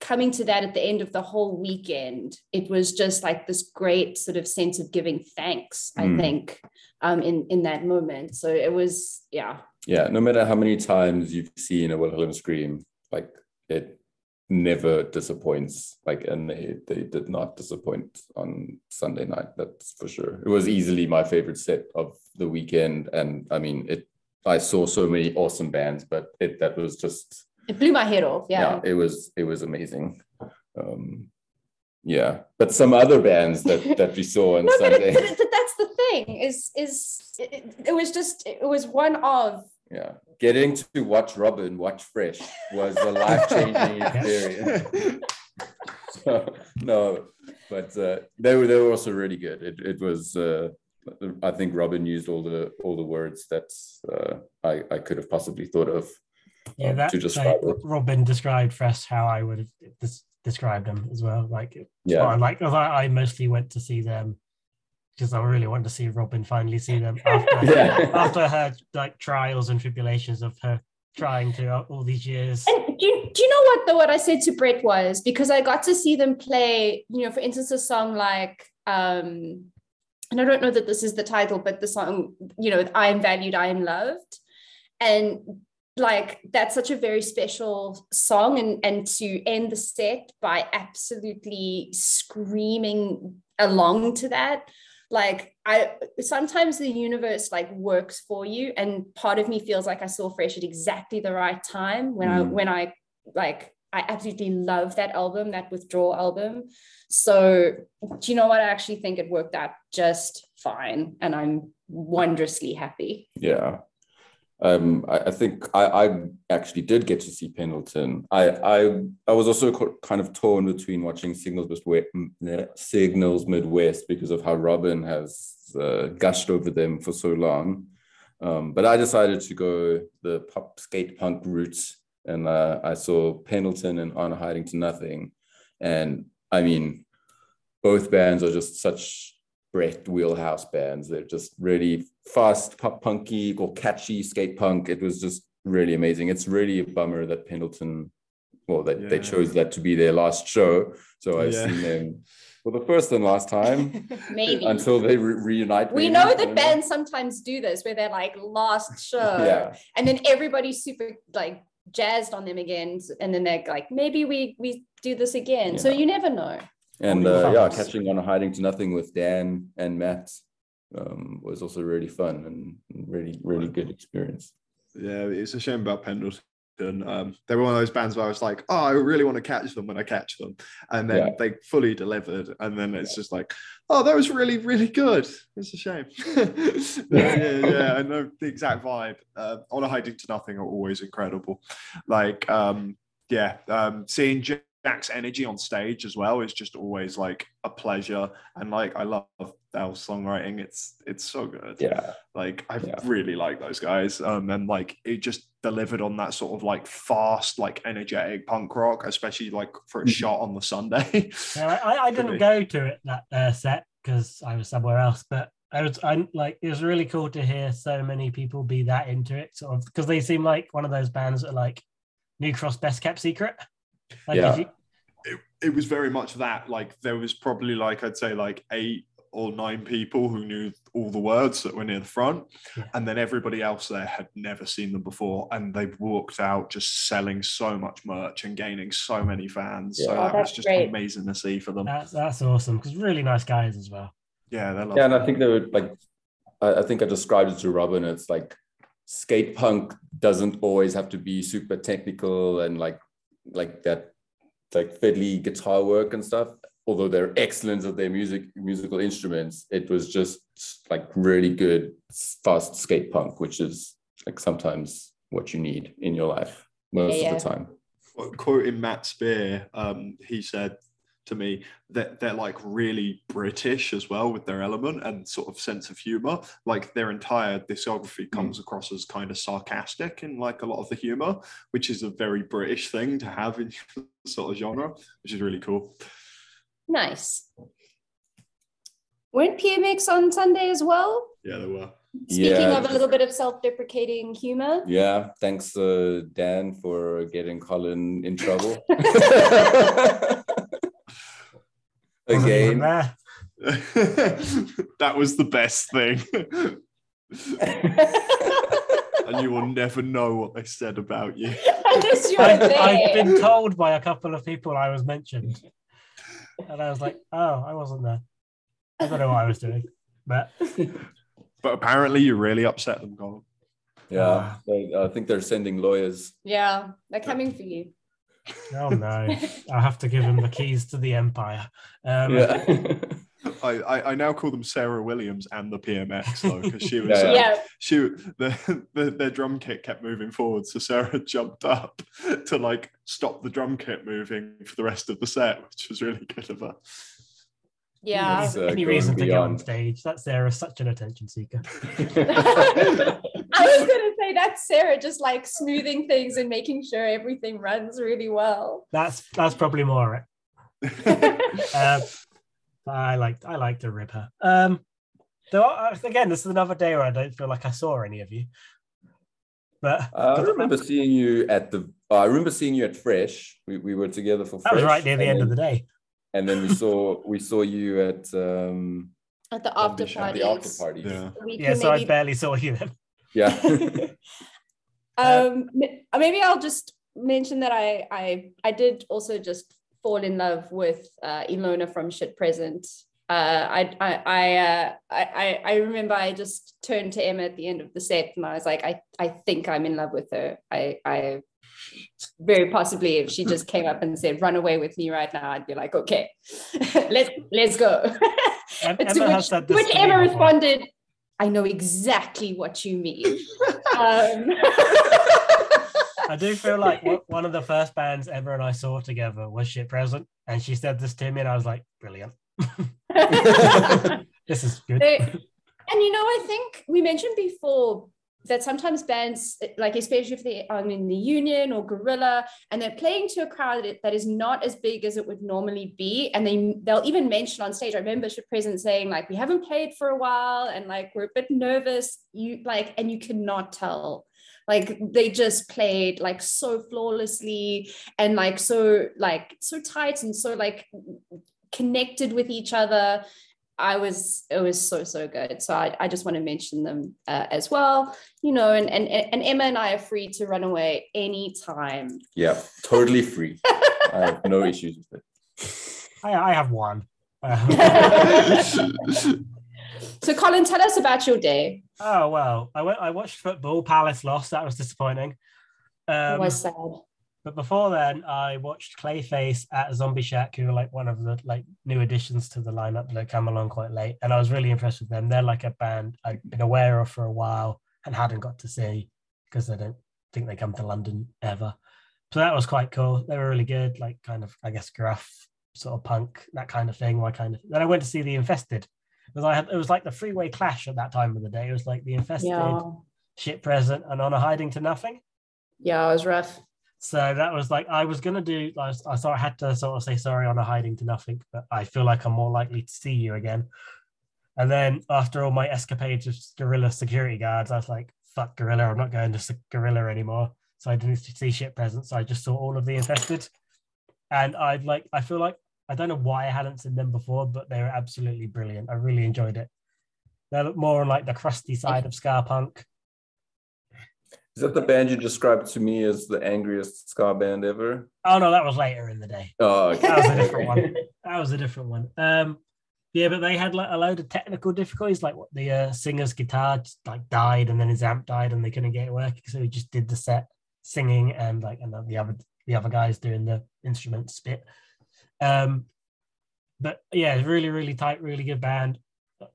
coming to that at the end of the whole weekend, it was just like this great sort of sense of giving thanks, I Mm. think, um, in, in that moment. So it was, yeah, yeah, no matter how many times you've seen a Wilhelm scream, like it never disappoints. Like, and they they did not disappoint on Sunday night. That's for sure. It was easily my favorite set of the weekend, and I mean, it. I saw so many awesome bands, but it that was just it blew my head off. yeah, Yeah. it was it was amazing. Um, yeah, but some other bands that that we saw on no, but, Sunday. it, but it, that's the thing is is it, it was just it was one of Yeah, getting to watch Robin watch Fresh was a life changing experience. So, no, but uh, they were they were also really good. It it was. Uh, I think Robin used all the all the words that uh, I I could have possibly thought of. Yeah, um, that to like, describe it. Robin described Fresh how I would have des- described them as well. Like, Yeah. yeah, like 'cause I, I mostly went to see them because I really wanted to see Robin finally see them after Yeah. after her like trials and tribulations of her trying to uh, all these years. and do you, do you know what though what I said to Brett was because I got to see them play you know for instance a song like um and I don't know that this is the title but the song you know I am valued I am loved and like that's such a very special song and and to end the set by absolutely screaming along to that like i sometimes the universe like works for you and part of me feels like i saw fresh at exactly the right time when i Mm. when i like i absolutely love that album that withdrawal album so do you know what i actually think it worked out just fine and i'm wondrously happy Yeah. Um, I, I think I, I actually did get to see Pendleton. I I, I was also co- kind of torn between watching Signals Midwest, Signals Midwest because of how Robin has uh, gushed over them for so long. Um, but I decided to go the pop skate punk route, and uh, I saw Pendleton and On Hiding to Nothing, and I mean, both bands are just such Brett wheelhouse bands. They're just really fast, pop punky or catchy skate punk. It was just really amazing. It's really a bummer that Pendleton, well, they, they Yeah. chose that to be their last show. So I've Yeah. seen them for the first and last time maybe until they re- reunite. we maybe. know that don't know. bands sometimes do this where they're like last show Yeah, and then everybody's super like jazzed on them again and then they're like maybe we we do this again so you never know and uh, yeah, catching on a hiding to nothing with Dan and Matt um, was also really fun and really really good experience. Yeah, it's a shame about Pendleton. Um, they were one of those bands where I was like, oh, I really want to catch them when I catch them. And then Yeah. they fully delivered. And then it's just like, oh, that was really, really good. It's a shame. But yeah, yeah, I know the exact vibe. Uh, On a Hiding to Nothing are always incredible. Like, um, yeah, um, seeing Jack's energy on stage as well is just always like a pleasure. And like, I love their songwriting. It's it's so good. Yeah, Like I Yeah. really like those guys. Um, and like it just delivered on that sort of like fast, like energetic punk rock, especially like for a Mhm. shot on the Sunday. Yeah, I, I didn't go to it that uh, set because I was somewhere else, but I was I like it was really cool to hear so many people be that into it, sort of because they seem like one of those bands that are like New Cross Best Kept Secret. Like Yeah. if you, it, it was very much that. Like there was probably like I'd say like eight or nine people who knew all the words that were near the front, Yeah. and then everybody else there had never seen them before, and they walked out just selling so much merch and gaining so many fans. So Yeah. Oh, that was just great. amazing to see for them. that's that's awesome because really nice guys as well. Yeah, they love yeah, and I think they were like, I, I think I described it to Robin. It's like skate punk doesn't always have to be super technical and like like that like fiddly guitar work and stuff. although they're excellent at their music musical instruments, it was just like really good fast skate punk, which is like sometimes what you need in your life most Yeah, of the time. Well, quoting Matt Spear, um, he said to me that they're like really British as well with their element and sort of sense of humor. Like their entire discography comes across as kind of sarcastic in like a lot of the humor, which is a very British thing to have in sort of genre, which is really cool. Nice. Weren't PMX on Sunday as well? Yeah, they were. Speaking Yeah. of a little bit of self-deprecating humor. Yeah, thanks uh, Dan for getting Colin in trouble. Wasn't even Again. there. that was the best thing. and you will never know what they said about you. Unless you were I've, there. I've been told by a couple of people I was mentioned, and I was like, "Oh, I wasn't there. I don't know what I was doing." But But apparently, you really upset them, Colin. Yeah, they- I think they're sending lawyers. Yeah, they're coming for you. Oh no, I have to give him the keys to the empire. Um, Yeah. I, I, I now call them Sarah Williams and the PMX though, because she was Yeah, uh, Yeah, she the, the their drum kit kept moving forward, so Sarah jumped up to like stop the drum kit moving for the rest of the set, which was really good of her. yeah. Uh, any going reason to get on stage? That Sarah's such an attention seeker. I was gonna say that's Sarah just like smoothing things and making sure everything runs really well. That's that's probably more it. But I liked I liked to rip her. Um, though again, this is another day where I don't feel like I saw any of you. But I remember seeing you at the. oh, I remember seeing you at Fresh. We, we were together for. that was right near the and end of the day. And then we saw we saw you at um, At the after party. at the after parties. Yeah. We Yeah, can so I maybe barely saw you then. Yeah. um maybe i'll just mention that i i i did also just fall in love with uh ilona from shit present uh i i i uh I, I i remember i just turned to emma at the end of the set and i was like i i think i'm in love with her i i very possibly if she just came up and said run away with me right now i'd be like okay let's let's go Em- to Emma has which, said this which emma before. responded i know exactly what you mean um, I do feel like one- one of the first bands Emma and I saw together was Shit Present, and she said this to me, and I was like, brilliant. this is good. They- and you know, I think we mentioned before that sometimes bands, like especially if they are in the Union or Gorilla, and they're playing to a crowd that- is not as big as it would normally be, and they they'll even mention on stage. I remember Present saying like, "We haven't played for a while, and like we're a bit nervous." You like, and you cannot tell. Like they just played like so flawlessly and like so like so tight and so like connected with each other I was it was so so good. So I, I just want to mention them uh, as well. You know, and, and and Emma and I are free to run away anytime. yeah. Totally free. I have no issues with it. I, I have one. So Colin, tell us about your day. oh well, I went. I watched football. Palace lost. That was disappointing. it Um, was sad. But before then, I watched Clayface at Zombie Shack, who are like one of the like new additions to the lineup that come along quite late, and I was really impressed with them. They're like a band I've been aware of for a while and hadn't got to see because I don't think they come to London ever. So that was quite cool. They were really good, like kind of I guess gruff sort of punk that kind of thing. Why kind of. Then I went to see the Infested because I had it was like the freeway clash at that time of the day. It was like the Infested, Yeah, Shit Present, and On a Hiding to Nothing. yeah, it was rough. So that was like I was gonna do. I, I had to sort of say sorry on a hiding to nothing, but I feel like I'm more likely to see you again. And then after all my escapades with Gorilla security guards, I was like, "Fuck Gorilla! I'm not going to Gorilla anymore." So I didn't see shit presents. So I just saw all of the infested, and I'd like. I feel like I don't know why I hadn't seen them before, but they were absolutely brilliant. I really enjoyed it. They look more on like the crusty side of ska punk. Is that the band you described to me as the angriest ska band ever? Oh no, that was later in the day. Oh, okay. That was a different one. That was a different one. Um, yeah, but they had like a load of technical difficulties. Like what the uh, singer's guitar just like died, and then his amp died, and they couldn't get it working. So he just did the set singing, and like and the other the other guys doing the instrument spit. Um, but yeah, really, really tight, really good band. A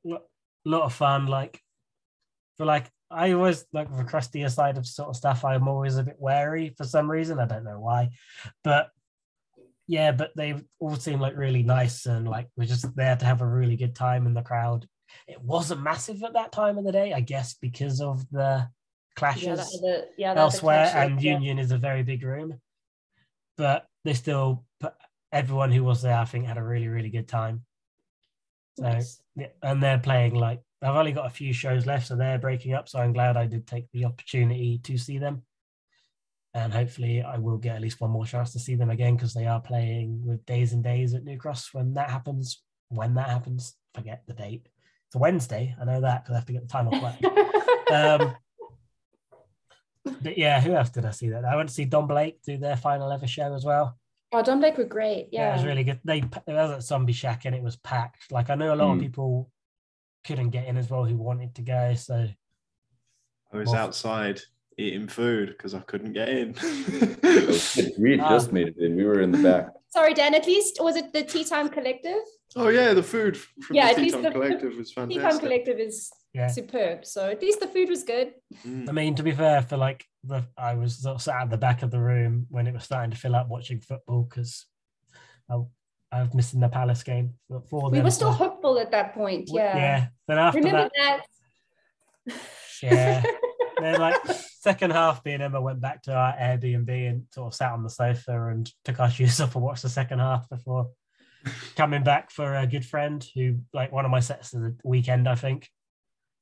lot of fun. Like, for like, I always like the crustier side of sort of stuff. I'm always a bit wary for some reason. I don't know why, but yeah, but they all seem like really nice and like we're just there to have a really good time in the crowd. It wasn't massive at that time of the day, I guess, because of the clashes Yeah, the, yeah, elsewhere, the clashes, and yeah. Union is a very big room. But they still, put, everyone who was there, I think, had a really, really good time. So, Nice. yeah, and they're playing like I've only got a few shows left, so they're breaking up. So I'm glad I did take the opportunity to see them, and hopefully I will get at least one more chance to see them again because they are playing with Days and Days at New Cross when that happens. When that happens, forget the date. It's a Wednesday. I know that because I have to get the time off work. um, but yeah, who else did I see that? I went to see Don Blake do their final ever show as well. oh, Don Blake were great. Yeah, Yeah. it was really good. They it was at Zombie Shack and it was packed. Like I know a lot of Mm. people couldn't get in as well who wanted to go. So I was Well- outside eating food because I couldn't get in. We just made it in. We were in the back. Sorry, Dan. At least was it the Tea Time Collective? oh yeah, the food from Yeah, the at Tea least Time the- Collective was fantastic. Tea Time. Collective is yeah. superb. So at least the food was good. Mm. I mean, to be fair, for like the I was sort of sat at the back of the room when it was starting to fill up watching football because I, I was missing the Palace game for, for We them, were still so- hopeful at that point. Yeah. yeah. Then after Remember that, that? yeah. then like second half, me and Emma went back to our Airbnb and sort of sat on the sofa and took our shoes off and watched the second half before coming back for a good friend who like one of my sets of the weekend, I think.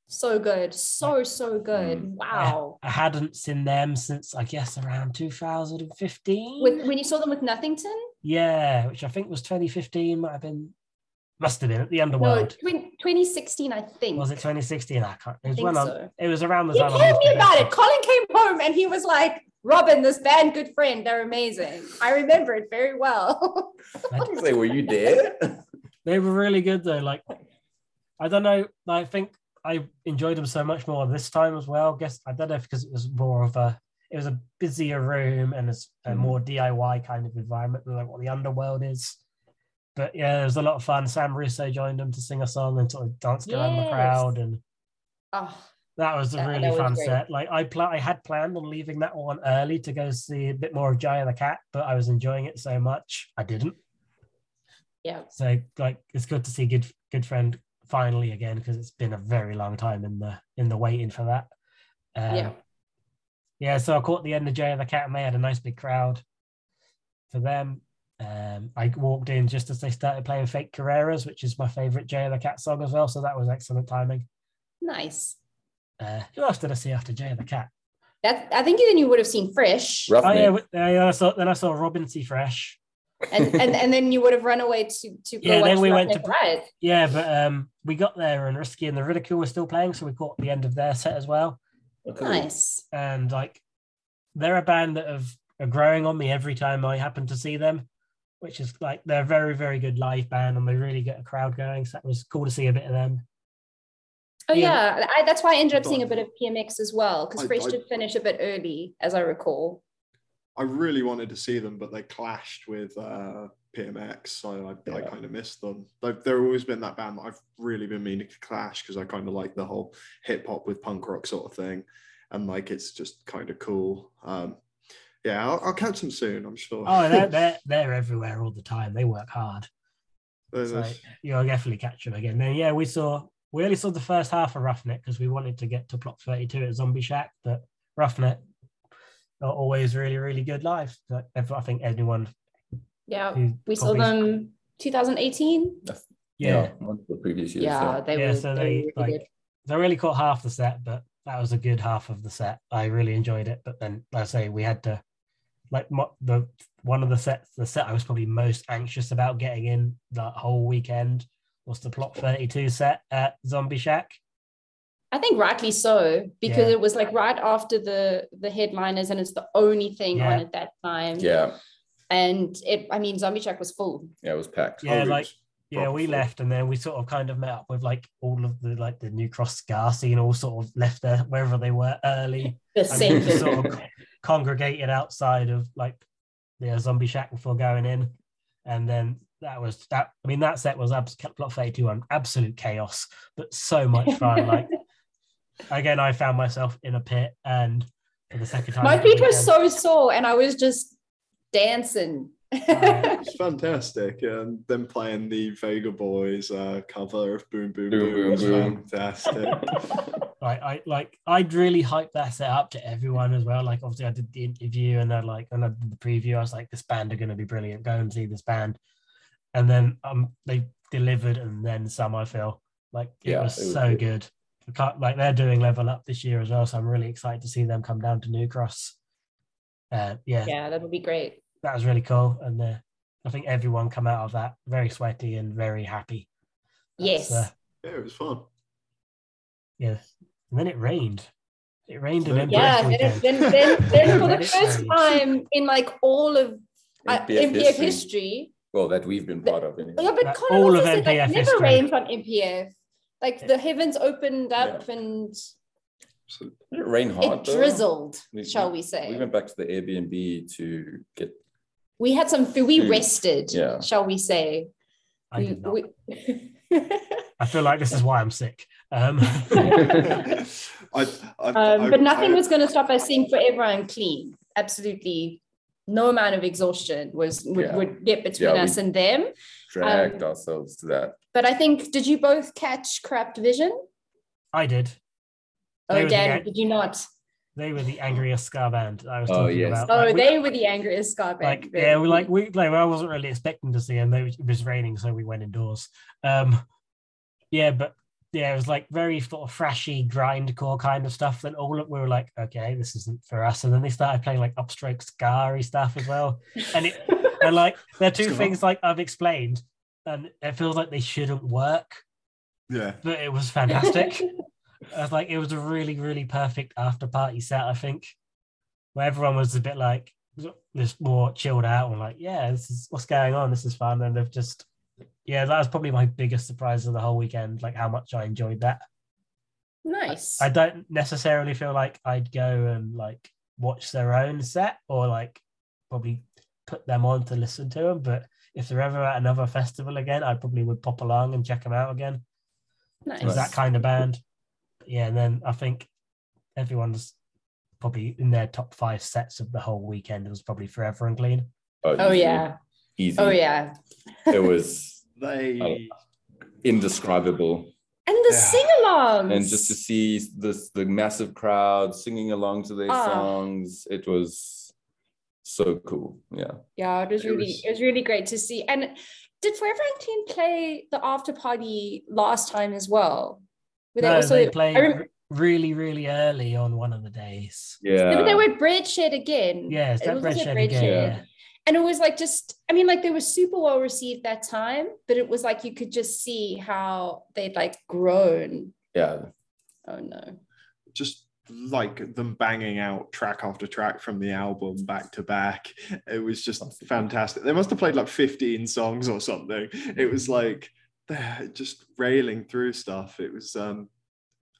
So good. So, so good. Mm. Wow. I hadn't seen them since I guess around 2015. With when you saw them with Nothington? Yeah, which I think was 2015, might have been, must have been at the No, Underworld. twen- 2016, I think. Was it 2016? I can't. It was think when I, so. it was around the He time. I told moved me about it. Colin came home and he was like, Robin, this band, good friend, they're amazing. I remember it very well. I was like, were you there? They were really good though. Like, I don't know. I think I enjoyed them so much more this time as well. guess I don't know if because it was more of a, it was a busier room and it's a Mhm. more DIY kind of environment than like what the underworld is. But yeah, it was a lot of fun. Sam Russo joined them to sing a song and sort of danced around the crowd, and oh, that was a That- really was fun great. set. Like I pl- I had planned on leaving that one early to go see a bit more of Jay and the Cat, but I was enjoying it so much I didn't. yeah. So like it's good to see good good friend finally again because it's been a very long time in the in the waiting for that. Um, Yeah. Yeah, so I caught the end of Jay and the Cat and they had a nice big crowd for them. Um, I walked in just as they started playing Fake Carreras, which is my favorite Jay and the Cat song as well. So that was excellent timing. Nice. Uh, who else did I see after Jay and the Cat? That I think then you would have seen Fresh. Oh yeah, w- yeah, I saw, then I saw Robin C. Fresh. And, and and then you would have run away to to go Yeah, watch then we went to- Riot. Yeah, but um, we got there and Riskee and the Ridicule were still playing, so we caught the end of their set as well. Oh, cool. Nice. And like, they're a band that have are growing on me every time I happen to see them, which is like they're a very very good live band and they really get a crowd going. So that was cool to see a bit of them. Oh Yeah. yeah, I, that's why I ended up Got seeing a bit of PMX as well because I- Fresh I- did finish a bit early, as I recall. I really wanted to see them, but they clashed with uh, PMX, so I, I kind of missed them. They've, they've always been that band that I've really been meaning to clash because I kind of like the whole hip hop with punk rock sort of thing, and like it's just kind of cool. Um, yeah, I'll, I'll catch them soon, I'm sure. Oh, they're they're, they're everywhere all the time. They work hard. There's So you'll definitely catch them again. Then yeah, we saw we only saw the first half of Roughneck because we wanted to get to plot 32 at Zombie Shack, but Roughneck are always really, really good live. I think anyone Yeah, who we saw probably- them 2018. Yeah. one of the previous years. Yeah, Yeah. they yeah, were. so they they really like good. they really caught half the set, but that was a good half of the set. I really enjoyed it, but then like I say we had to like mo- the one of the sets, the set I was probably most anxious about getting in that whole weekend was the plot 32 set at Zombie Shack. I think rightly so because Yeah. it was like right after the the headliners, and it's the only thing Yeah. on at that time. yeah, and it. I mean, Zombie Shack was full. yeah, it was packed. Yeah, Oh, like yeah, we proper left and then we sort of kind of met up with like all of the like the New Cross Ska scene, all sort of left there wherever they were early. The and we just sort of congregated outside of like the uh, zombie shack before going in and then that was that. I mean, that set was abs- Block 32 on absolute chaos, but so much fun. like again, I found myself in a pit, and for the second time, My feet were so sore, and I was just dancing. It's fantastic. And then playing the Vengaboys uh, cover of Boom Boom Boom, Boom, Boom, was Boom. fantastic. like I like I'd really hype that set up to everyone as well. Like obviously I did the interview and then like and I did the preview, I was like, this band are gonna be brilliant. Go and see this band. And then um they delivered and then some I feel like it Yeah, was it was so good. good. Like they're doing level up this year as well. So I'm really excited to see them come down to New Cross. Uh yeah, yeah, that would be great. That was really cool. And uh, I think everyone come out of that very sweaty and very happy. That's, Yes. uh, yeah, it was fun. yeah. And then it rained. It rained in MPF yeah, then, then, then, then for the first time in like all of uh, MPF MPF, history. history, Well, that we've been part of. Anyway. yeah, but Like, Colin all of said that MPF it never history. rained on MPF. Like the heavens opened up and So, Did it rain hard? it though? drizzled, We- shall we say? We went back to the Airbnb to get. We had some food. We Food. rested, Yeah. shall we say? I did not. We- I feel like this is why I'm sick. Um, I, I, um, I- but nothing I- was going to stop us seeing forever unclean. Absolutely, no amount of exhaustion was would, Yeah. would get between Yeah, us and them. dragged Um, ourselves to that. But I think did you both catch Corrupt Vision? I did. Oh, were Dan, did you not? They were the angriest ska band I was Oh, talking yes. about. Oh, Like, we- they were the angriest ska band. like yeah, we like we like I wasn't really expecting to see them. They, it was raining, so we went indoors. Um, yeah, but yeah, it was like very sort of thrashy grindcore kind of stuff. Then all of, we were like, okay, this isn't for us. And then they started playing like upstroke scary stuff as well. And it and like they're two What's going things like I've explained, and it feels like they shouldn't work, yeah, but it was fantastic. I was like, it was a really, really perfect after party set, I think, where everyone was a bit like just more chilled out and like, yeah, this is what's going on. This is fun. And they've just, yeah, that was probably my biggest surprise of the whole weekend, like how much I enjoyed that. nice. I don't necessarily feel like I'd go and like watch their own set or like probably put them on to listen to them. But if they're ever at another festival again, I probably would pop along and check them out again. nice. That kind of band. Yeah, and then I think everyone's probably in their top five sets of the whole weekend It was probably Forever Unclean. Oh easy, yeah. Easy. Oh yeah. It was they. indescribable. And the Yeah. sing-alongs. And just to see this the massive crowd singing along to their Ah. songs, it was so cool. Yeah. Yeah, it was It really was- it was really great to see. And did Forever Unclean play the after party last time as well? Were no, they played rem- really, really early on one of the days. Yeah. but they were Bread Shed again. Yeah, is It that was Bread also Shed Bread Shed. again? Yeah. Yeah. And it was like just, I mean, like they were super well received that time, but it was like you could just see how they'd like grown. Yeah. Oh no. just like them banging out track after track from the album back to back. It was just Fantastic. fantastic. They must have played like 15 songs or something. It was like they're just railing through stuff. It was um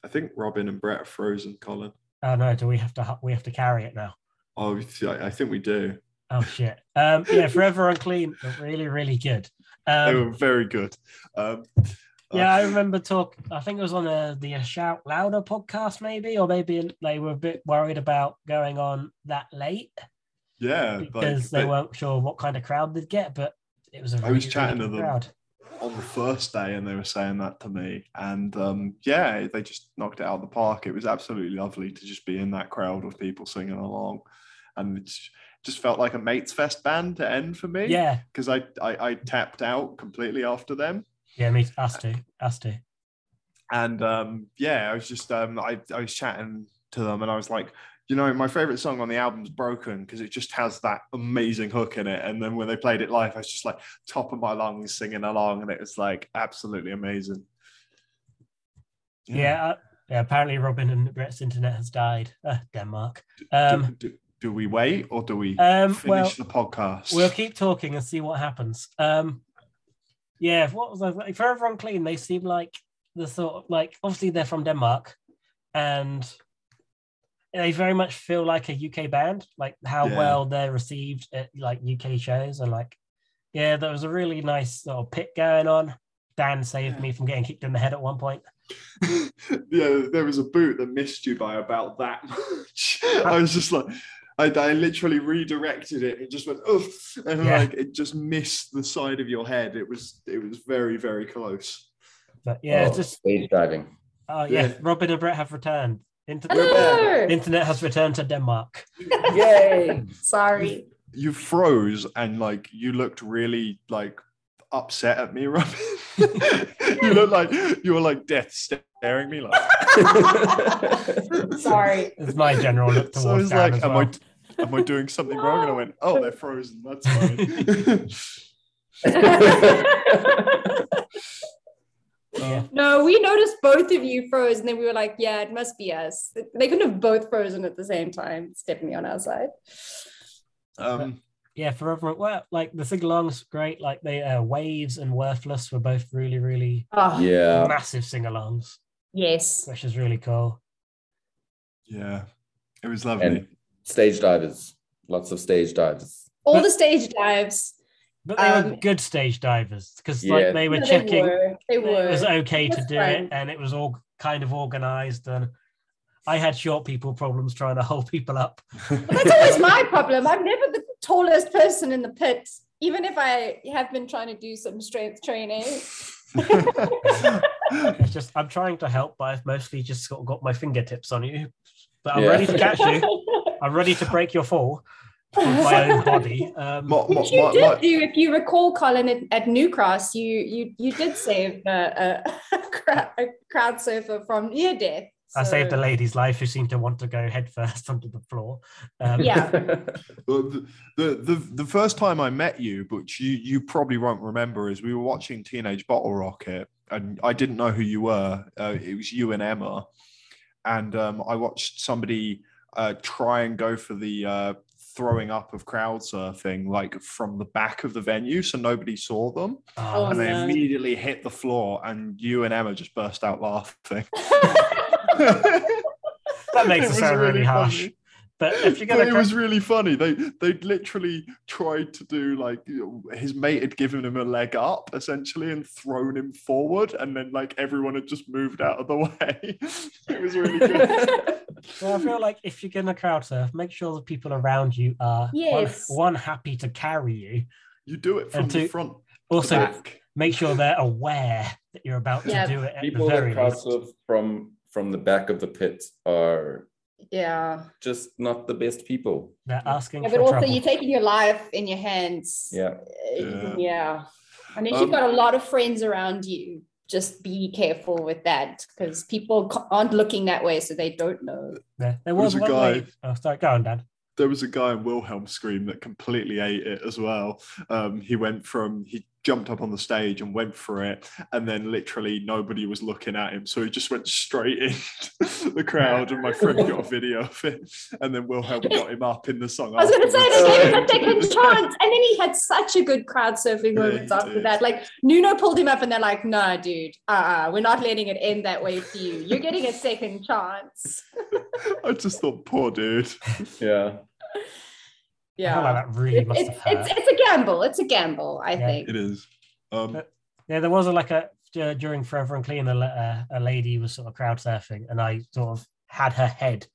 I think Robin and Brett are frozen, Colin. Oh no, do we have to we have to carry it now? Oh, I I think we do. Oh shit. Um yeah, Forever Unclean really, really good. They Um were very good. Um, Yeah, uh, I remember talk. I think it was on a, the Shout Louder podcast, maybe, or maybe they were a bit worried about going on that late yeah. like, because they they- weren't sure what kind of crowd they'd get. But it was a. really, was chatting really to good them. crowd. On the first day and they were saying that to me. And um, yeah they just knocked it out of the park. It was absolutely lovely to just be in that crowd of people singing along. And it just felt like a mates fest band to end for me. Yeah, because I, I i tapped out completely after them. Yeah, me, us too, us too. and um, yeah i was just um, I, I was chatting to them and i was like you know my favorite song on the album's broken because it just has that amazing hook in it and then when they played it live i was just like top of my lungs singing along and it was like absolutely amazing Yeah, uh, yeah. Apparently, Robin and Brett's internet has died. Uh, Denmark. do, Um, do, do we wait or do we um, finish well, the podcast we'll keep talking and see what happens. Um, yeah, what was I like, Forever Unclean? They seem like the sort of like obviously they're from Denmark, and they very much feel like a UK band. Like how Yeah. well they're received at like UK shows, and like Yeah, there was a really nice little pit going on. Dan saved Yeah. me from getting kicked in the head at one point. yeah, there was a boot that missed you by about that much. I was just like, I, I literally redirected it and just went, oof, and Yeah. like it just missed the side of your head. It was, it was very, very close. But yeah, Oh, it's just stage diving. oh yeah, Yeah. Robin and Brett have returned. Inter- Hello. Internet has returned to Denmark. Yay! Sorry. You froze and like you looked really like upset at me, Robin. you looked like you were like death staring me like. Sorry. It's my general look towards So I was like, as am well. I, am I doing something wrong? And I went, oh, they're frozen. That's fine. Yeah. No, we noticed both of you froze, and then we were like, "Yeah, it must be us." They couldn't have both frozen at the same time. It's definitely on our side. um, yeah, forever. everyone, well, like the sing-alongs, great. Like the uh, Waves and Worthless were both really, really Oh, yeah. massive sing-alongs, yes. which is really cool. yeah, it was lovely. And stage divers. Lots of stage divers. All But- the stage dives. But they were Um, good stage divers because Yeah. like they were No, checking They were. They it was were. okay to do fine. it and it was all kind of organized and I had short people problems trying to hold people up. That's always my problem. I'm never the tallest person in the pit, even if I have been trying to do some strength training. It's just I'm trying to help, but I've mostly just sort of got my fingertips on you. But I'm Yeah. ready to catch you. I'm ready to break your fall with my own body. Um, My- my- Which you my- did my- do, if you recall, Colin, at, at New Cross, you you you did save a, a, crowd, a crowd surfer from near death. I saved a lady's life who seemed to want to go headfirst onto the floor. Um, Yeah. Well, the, the the the first time I met you, which you you probably won't remember, is we were watching Teenage Bottlerocket, and I didn't know who you were. Uh, it was you and Emma, and um, I watched somebody uh, try and go for the uh, throwing up of crowd surfing, like from the back of the venue, so nobody saw them, Oh, and they immediately hit the floor, and you and Emma just burst out laughing. that makes it, was sound really, harsh. Funny. But if you're gonna, it cra- was really funny. They they literally tried to do like his mate had given him a leg up essentially and thrown him forward, and then like everyone had just moved out of the way. it was really good. Well, I feel like if you're gonna crowd surf, make sure the people around you are one- Yes. one, happy to carry you. You do it from And the front, Also, the back. make sure they're aware that you're about Yeah. to do it at People the that crowd surf from from the back of the pit are yeah. just not the best people. They're asking Yeah, for but also trouble. you're taking your life in your hands. Yeah. Uh, Yeah. yeah. And if Um, you've got a lot of friends around you, just be careful with that because people aren't looking that way, so they don't know. Yeah, there was was, a guy- lady- Oh, sorry, go on, Dan. There was a guy in Wilhelm Scream that completely ate it as well. Um, he went from he jumped up on the stage and went for it, and then literally nobody was looking at him, so he just went straight into the crowd. And my friend got a video of it, and then Wilhelm got him up in the song. I was going to say afterwards. they gave him a second chance, and then he had such a good crowd surfing Yeah, moments after did. that. Like Nuno pulled him up, and they're like, "Nah, dude, uh-uh, we're not letting it end that way for you. You're getting a second chance." I just thought, poor dude. Yeah. I feel like Yeah, that really It- must it's have hurt. it's it's a gamble. It's a gamble. I Yeah. think. It is. Um, But- Yeah, there was a, like a uh, during Forever Unclean, a, la- uh, a lady was sort of crowd surfing, and I sort of had her head,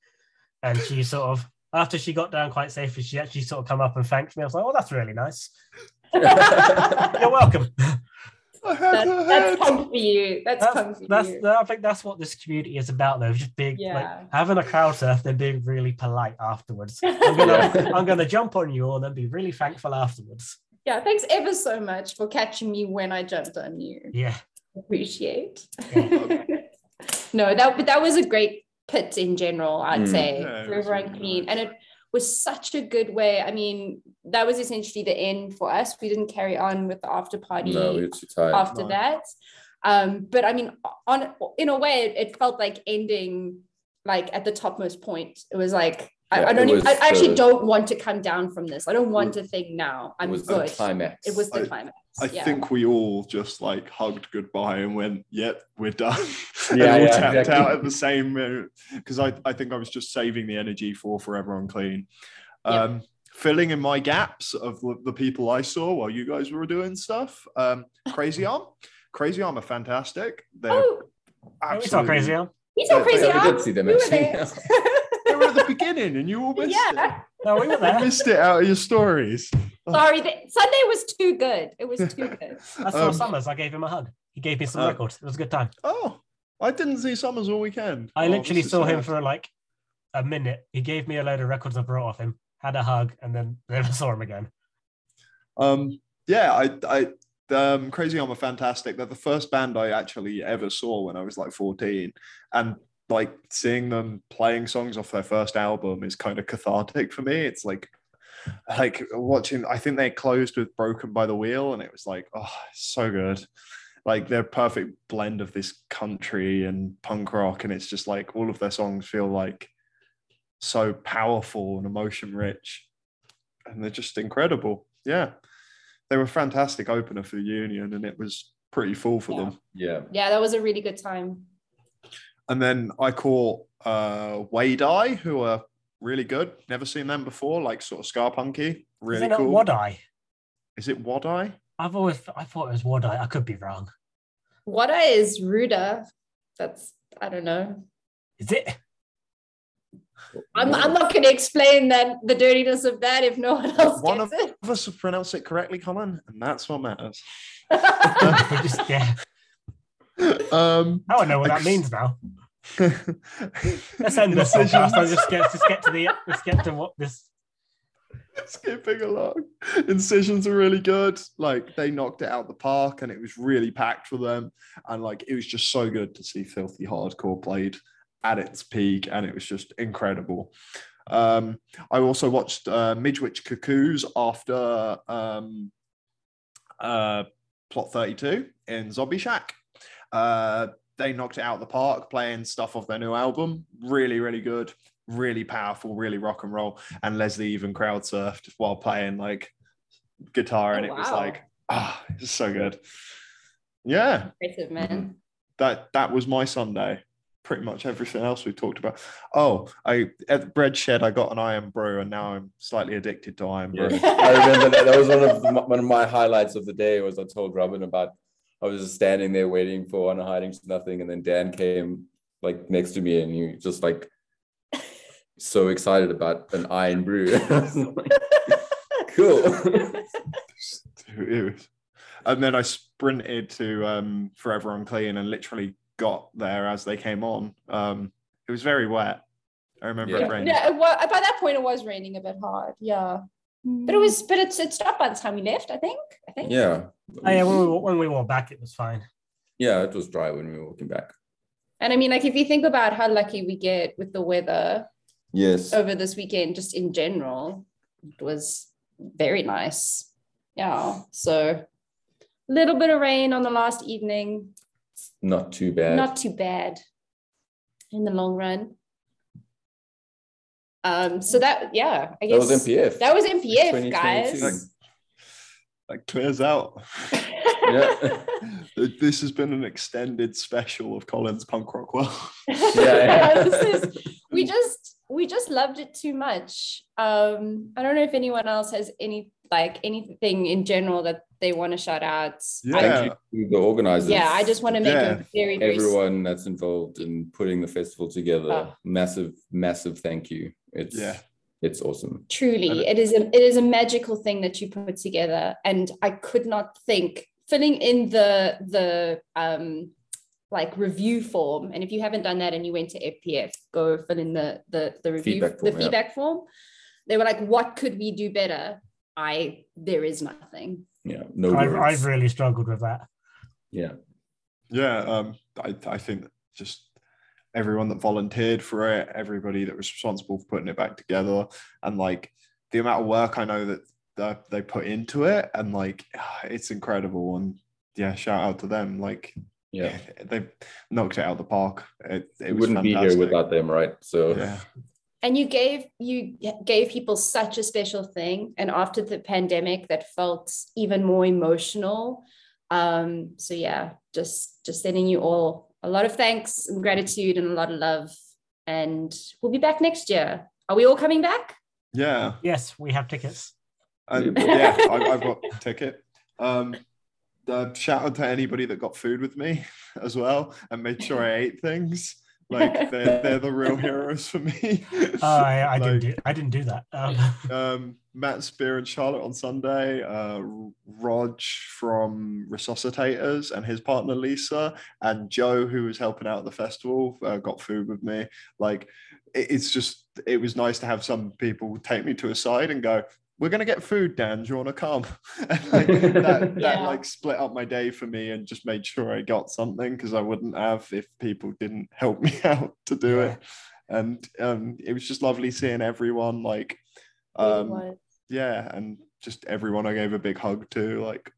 and she sort of after she got down quite safely, she actually sort of come up and thanked me. I was like, "Oh, that's really nice. You're welcome." I That, that's head. punk for you. That's, that's punk for that's you. I think that's what this community is about, though. Just being Yeah. like having a crowd surf, then being really polite afterwards. I'm gonna Yeah. I'm gonna jump on you and then be really thankful afterwards. yeah, thanks ever so much for catching me when I jumped on you. Yeah, Appreciate. Yeah. no, that but that was a great pit in general. I'd Mm. say Yeah, it was really Clean, nice. and it was such a good way. I mean, that was essentially the end for us. We didn't carry on with the after party No, we were too tired. after no. that. Um, but I mean, on in a way, it, it felt like ending like at the topmost point. It was like I, Yeah, I don't even, I was actually the- don't want to come down from this. I don't want to think now. I'm was good. the climax. It was the I- climax. I yeah. think we all just like hugged goodbye and went, "Yep, we're done." and Yeah, all yeah, tapped exactly. out at the same because I, I think I was just saving the energy for Forever Unclean. Yeah. Um, filling in my gaps of the, the people I saw while you guys were doing stuff. Um, Crazy Arm, Crazy Arm are fantastic. They're Oh, it's not crazy. Arm. he's not Yeah, crazy. Yeah, we did see them We were actually. the beginning, and you all missed it. yeah. No, we were You there. missed it out of your stories. Sorry, the, Sunday was too good. It was too good. I saw Um, Summers. I gave him a hug. He gave me some uh, records. It was a good time. Oh, I didn't see Summers all weekend. I Oh, literally saw him for like a minute. He gave me a load of records I brought off him, had a hug, and then never saw him again. Um, yeah, I, I, um, Crazy Arm are fantastic. They're the first band I actually ever saw when I was like 14. And like seeing them playing songs off their first album is kind of cathartic for me. It's like, like watching, I think they closed with Broken by the Wheel, and it was like, oh, so good. Like they're a perfect blend of this country and punk rock, and it's just like all of their songs feel like so powerful and emotion rich, and they're just incredible. Yeah, they were a fantastic opener for the Union, and it was pretty full for Yeah. them. Yeah. Yeah, that was a really good time. And then I caught uh Wadeye, who are really good. Never seen them before, like sort of ska punky. Is Really it cool. Wadeye? Is it Wadeye? I've always I thought it was Wadeye. I could be wrong. What is Ruda? That's I don't know. Is it? I'm, I'm not going to explain that the dirtiness of that if no one else One gets of- Of us have pronounced it correctly, Colin, and that's what matters. just yeah. Um, Now I know what that means now. Let's end this podcast. I'll just get just get to the let's get to what this skipping along. Incisions are really good. Like they knocked it out the park, and it was really packed for them. And like it was just so good to see Filthy Hardcore played at its peak, and it was just incredible. Um, I also watched uh, Midwich Cuckoos after um, uh, Plot 32 in Zombie Shack. Uh, they knocked it out of the park playing stuff off their new album. Really, really good. Really powerful, really rock and roll. And Leslie even crowd surfed while playing like guitar, and Oh, it was like, ah, it's so good. Yeah, Impressive, man. that that was my Sunday. Pretty much everything else we talked about. Oh, I at the bread shed I got an Irn-Bru, and now I'm slightly addicted to Irn-Bru. I remember that, that was one of the, one of my highlights of the day was I told Robin about I was just standing there waiting for one hiding to nothing and then Dan came like next to me and he just like so excited about an iron brew. Like, cool. And then I sprinted to um, Forever Unclean and literally got there as they came on. Um, it was very wet. I remember Yeah. it rained. Yeah, well, by that point it was raining a bit hard. Yeah, but it was, but it's it stopped by the time we left. I think. I think. yeah. oh, yeah, when we when we walked back it was fine. Yeah, it was dry when we were walking back. And I mean, like if you think about how lucky we get with the weather Yes. over this weekend, just in general, it was very nice. Yeah. So a little bit of rain on the last evening, Not too bad. not too bad in the long run. Um, so that yeah, I guess that was MPF. That was MPF, 2022. guys. That clears out. Yeah. this has been an extended special of Colin's punk rock world. yeah. this is we just we just loved it too much. Um, I don't know if anyone else has any like anything in general that they want to shout out. Yeah. Thank the organizers. yeah, I just want to make Yeah. a very, very everyone that's involved in putting the festival together. Oh. Massive, massive thank you. It's Yeah. it's awesome. truly And- it is a it is a magical thing that you put together. And I could not think filling in the the um like review form. And if you haven't done that and you went to MPF, go fill in the the the review Feedback the form, yeah. feedback form. They were like, what could we do better? I there is nothing. Yeah, no I've. I've really struggled with that. yeah, Yeah, um, I, I think just everyone that volunteered for it, everybody that was responsible for putting it back together, and like the amount of work I know that that they put into it, and like it's incredible. And yeah, shout out to them. Like, yeah. they knocked it out of the park. It, it We wouldn't be here without them, right? So Yeah, and you gave you gave people such a special thing and after the pandemic that felt even more emotional um so yeah just just sending you all a lot of thanks and gratitude and a lot of love and we'll be back next year are we all coming back Yeah. Yes, we have tickets. And yeah, I, I've got a ticket. Um, uh, shout out to anybody that got food with me as well and made sure I ate things. Like they're, they're the real heroes for me. Oh, I, I didn't do I didn't do that. Um, um, Matt Spear and Charlotte on Sunday, uh, Rog from Resuscitators and his partner Lisa, and Joe, who was helping out at the festival, uh, got food with me. Like, it- it's just, it was nice to have some people take me to a side and go, we're gonna get food, Dan. Do you want to come? And like, that, that Yeah. like split up my day for me and just made sure I got something because I wouldn't have if people didn't help me out to do Yeah. it. And um, it was just lovely seeing everyone like um, yeah, and just everyone I gave a big hug to. Like,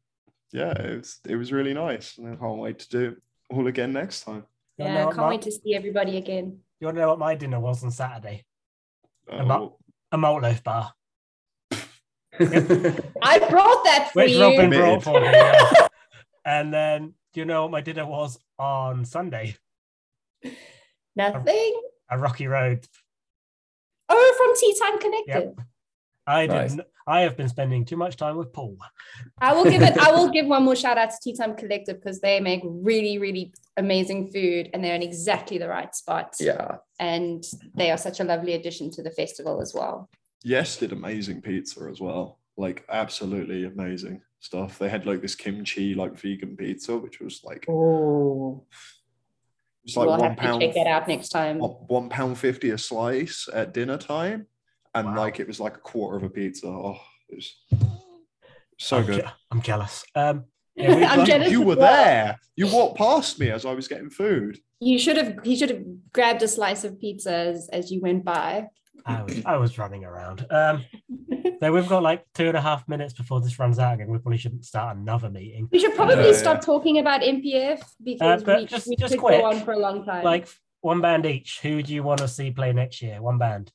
yeah, it was it was really nice, and I can't wait to do it all again next time. you wanna know yeah, I can't wait to see everybody again. You want to know what my dinner was on Saturday? Uh, About- A malt loaf bar, I brought that for which you. Robin brought for me. yeah. and then, do you know what my dinner was on Sunday? Nothing. A Rocky Road. Oh, from Tea Time Collective. I Nice. didn't. I have been spending too much time with Paul. I will give it. I will give one more shout out to Tea Time Collective because they make really, really amazing food, and they're in exactly the right spot. yeah. and they are such a lovely addition to the festival as well. Yes, did amazing pizza as well. Like, absolutely amazing stuff. They had like this kimchi like vegan pizza, which was like Oh, it's like we'll one have to check that out next time. one one pound fifty a slice at dinner time, and Wow. like it was like a quarter of a pizza. Oh, it was so I'm, good. je- I'm jealous. Um, yeah, we- I'm You- jealous You were well. there. You walked past me as I was getting food. You should have. He should have grabbed a slice of pizza as, as you went by. I was, I was running around. Um, so we've got like two and a half minutes before this runs out again. We probably shouldn't start another meeting. We should probably Yeah, stop yeah. talking about MPF because Uh, we, just- we just could quick, go on for a long time. Like one band each. Who do you want to see play next year? One band.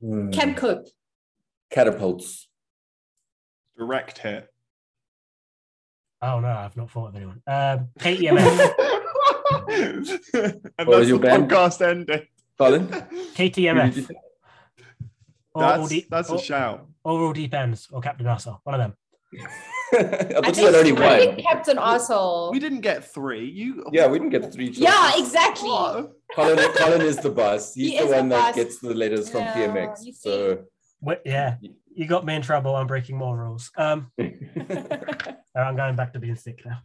Hmm. Camp Cope. Catapults. Direct hit. Oh no, I've not thought of anyone. Um, KTMF. and What that's was the your band? podcast ending. Colin? Who did you KTMF. say? Or, all That's, deep, that's or, a shout. or all deep ends or Captain Russell. One of them. I I thought you think, I think. Captain Arsehole. We didn't get three. You Yeah, we didn't get the three choices. Yeah, exactly. What? Colin, Colin is the boss. He's He the is the one that gets the letters from Yeah, PMX. So Wait, yeah, you got me in trouble. I'm breaking more rules. Um, I'm going back to being sick now.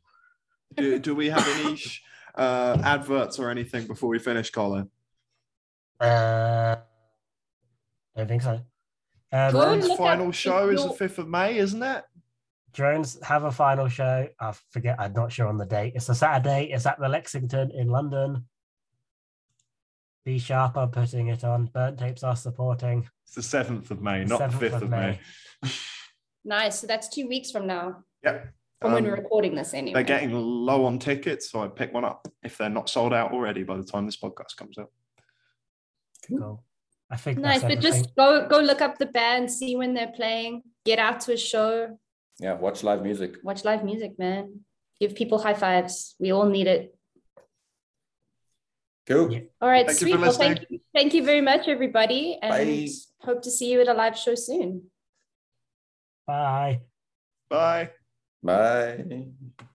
Do, do we have any sh- uh, adverts or anything before we finish, Colin? Uh, I don't think so. Um, Go Drone's final show is the 5th of May, isn't it? Drones have a final show. I forget. I'm not sure on the date. It's a Saturday. It's at the Lexington in London. Be sharp. I'm putting it on. Burnt tapes are supporting. It's the 7th of May, The not the 5th of May. Nice. So that's two weeks from now, Yep. From when Um, we're recording this anyway. They're getting low on tickets, so I pick one up if they're not sold out already by the time this podcast comes out. Cool. I think nice, that's but just go go look up the band, see when they're playing, get out to a show, yeah, watch live music. watch live music, man. Give people high fives. We all need it. Cool. Yeah. All right, Thank you sweet. for Well, thank you, thank you very much, everybody, and Bye. hope to see you at a live show soon. Bye. Bye. Bye.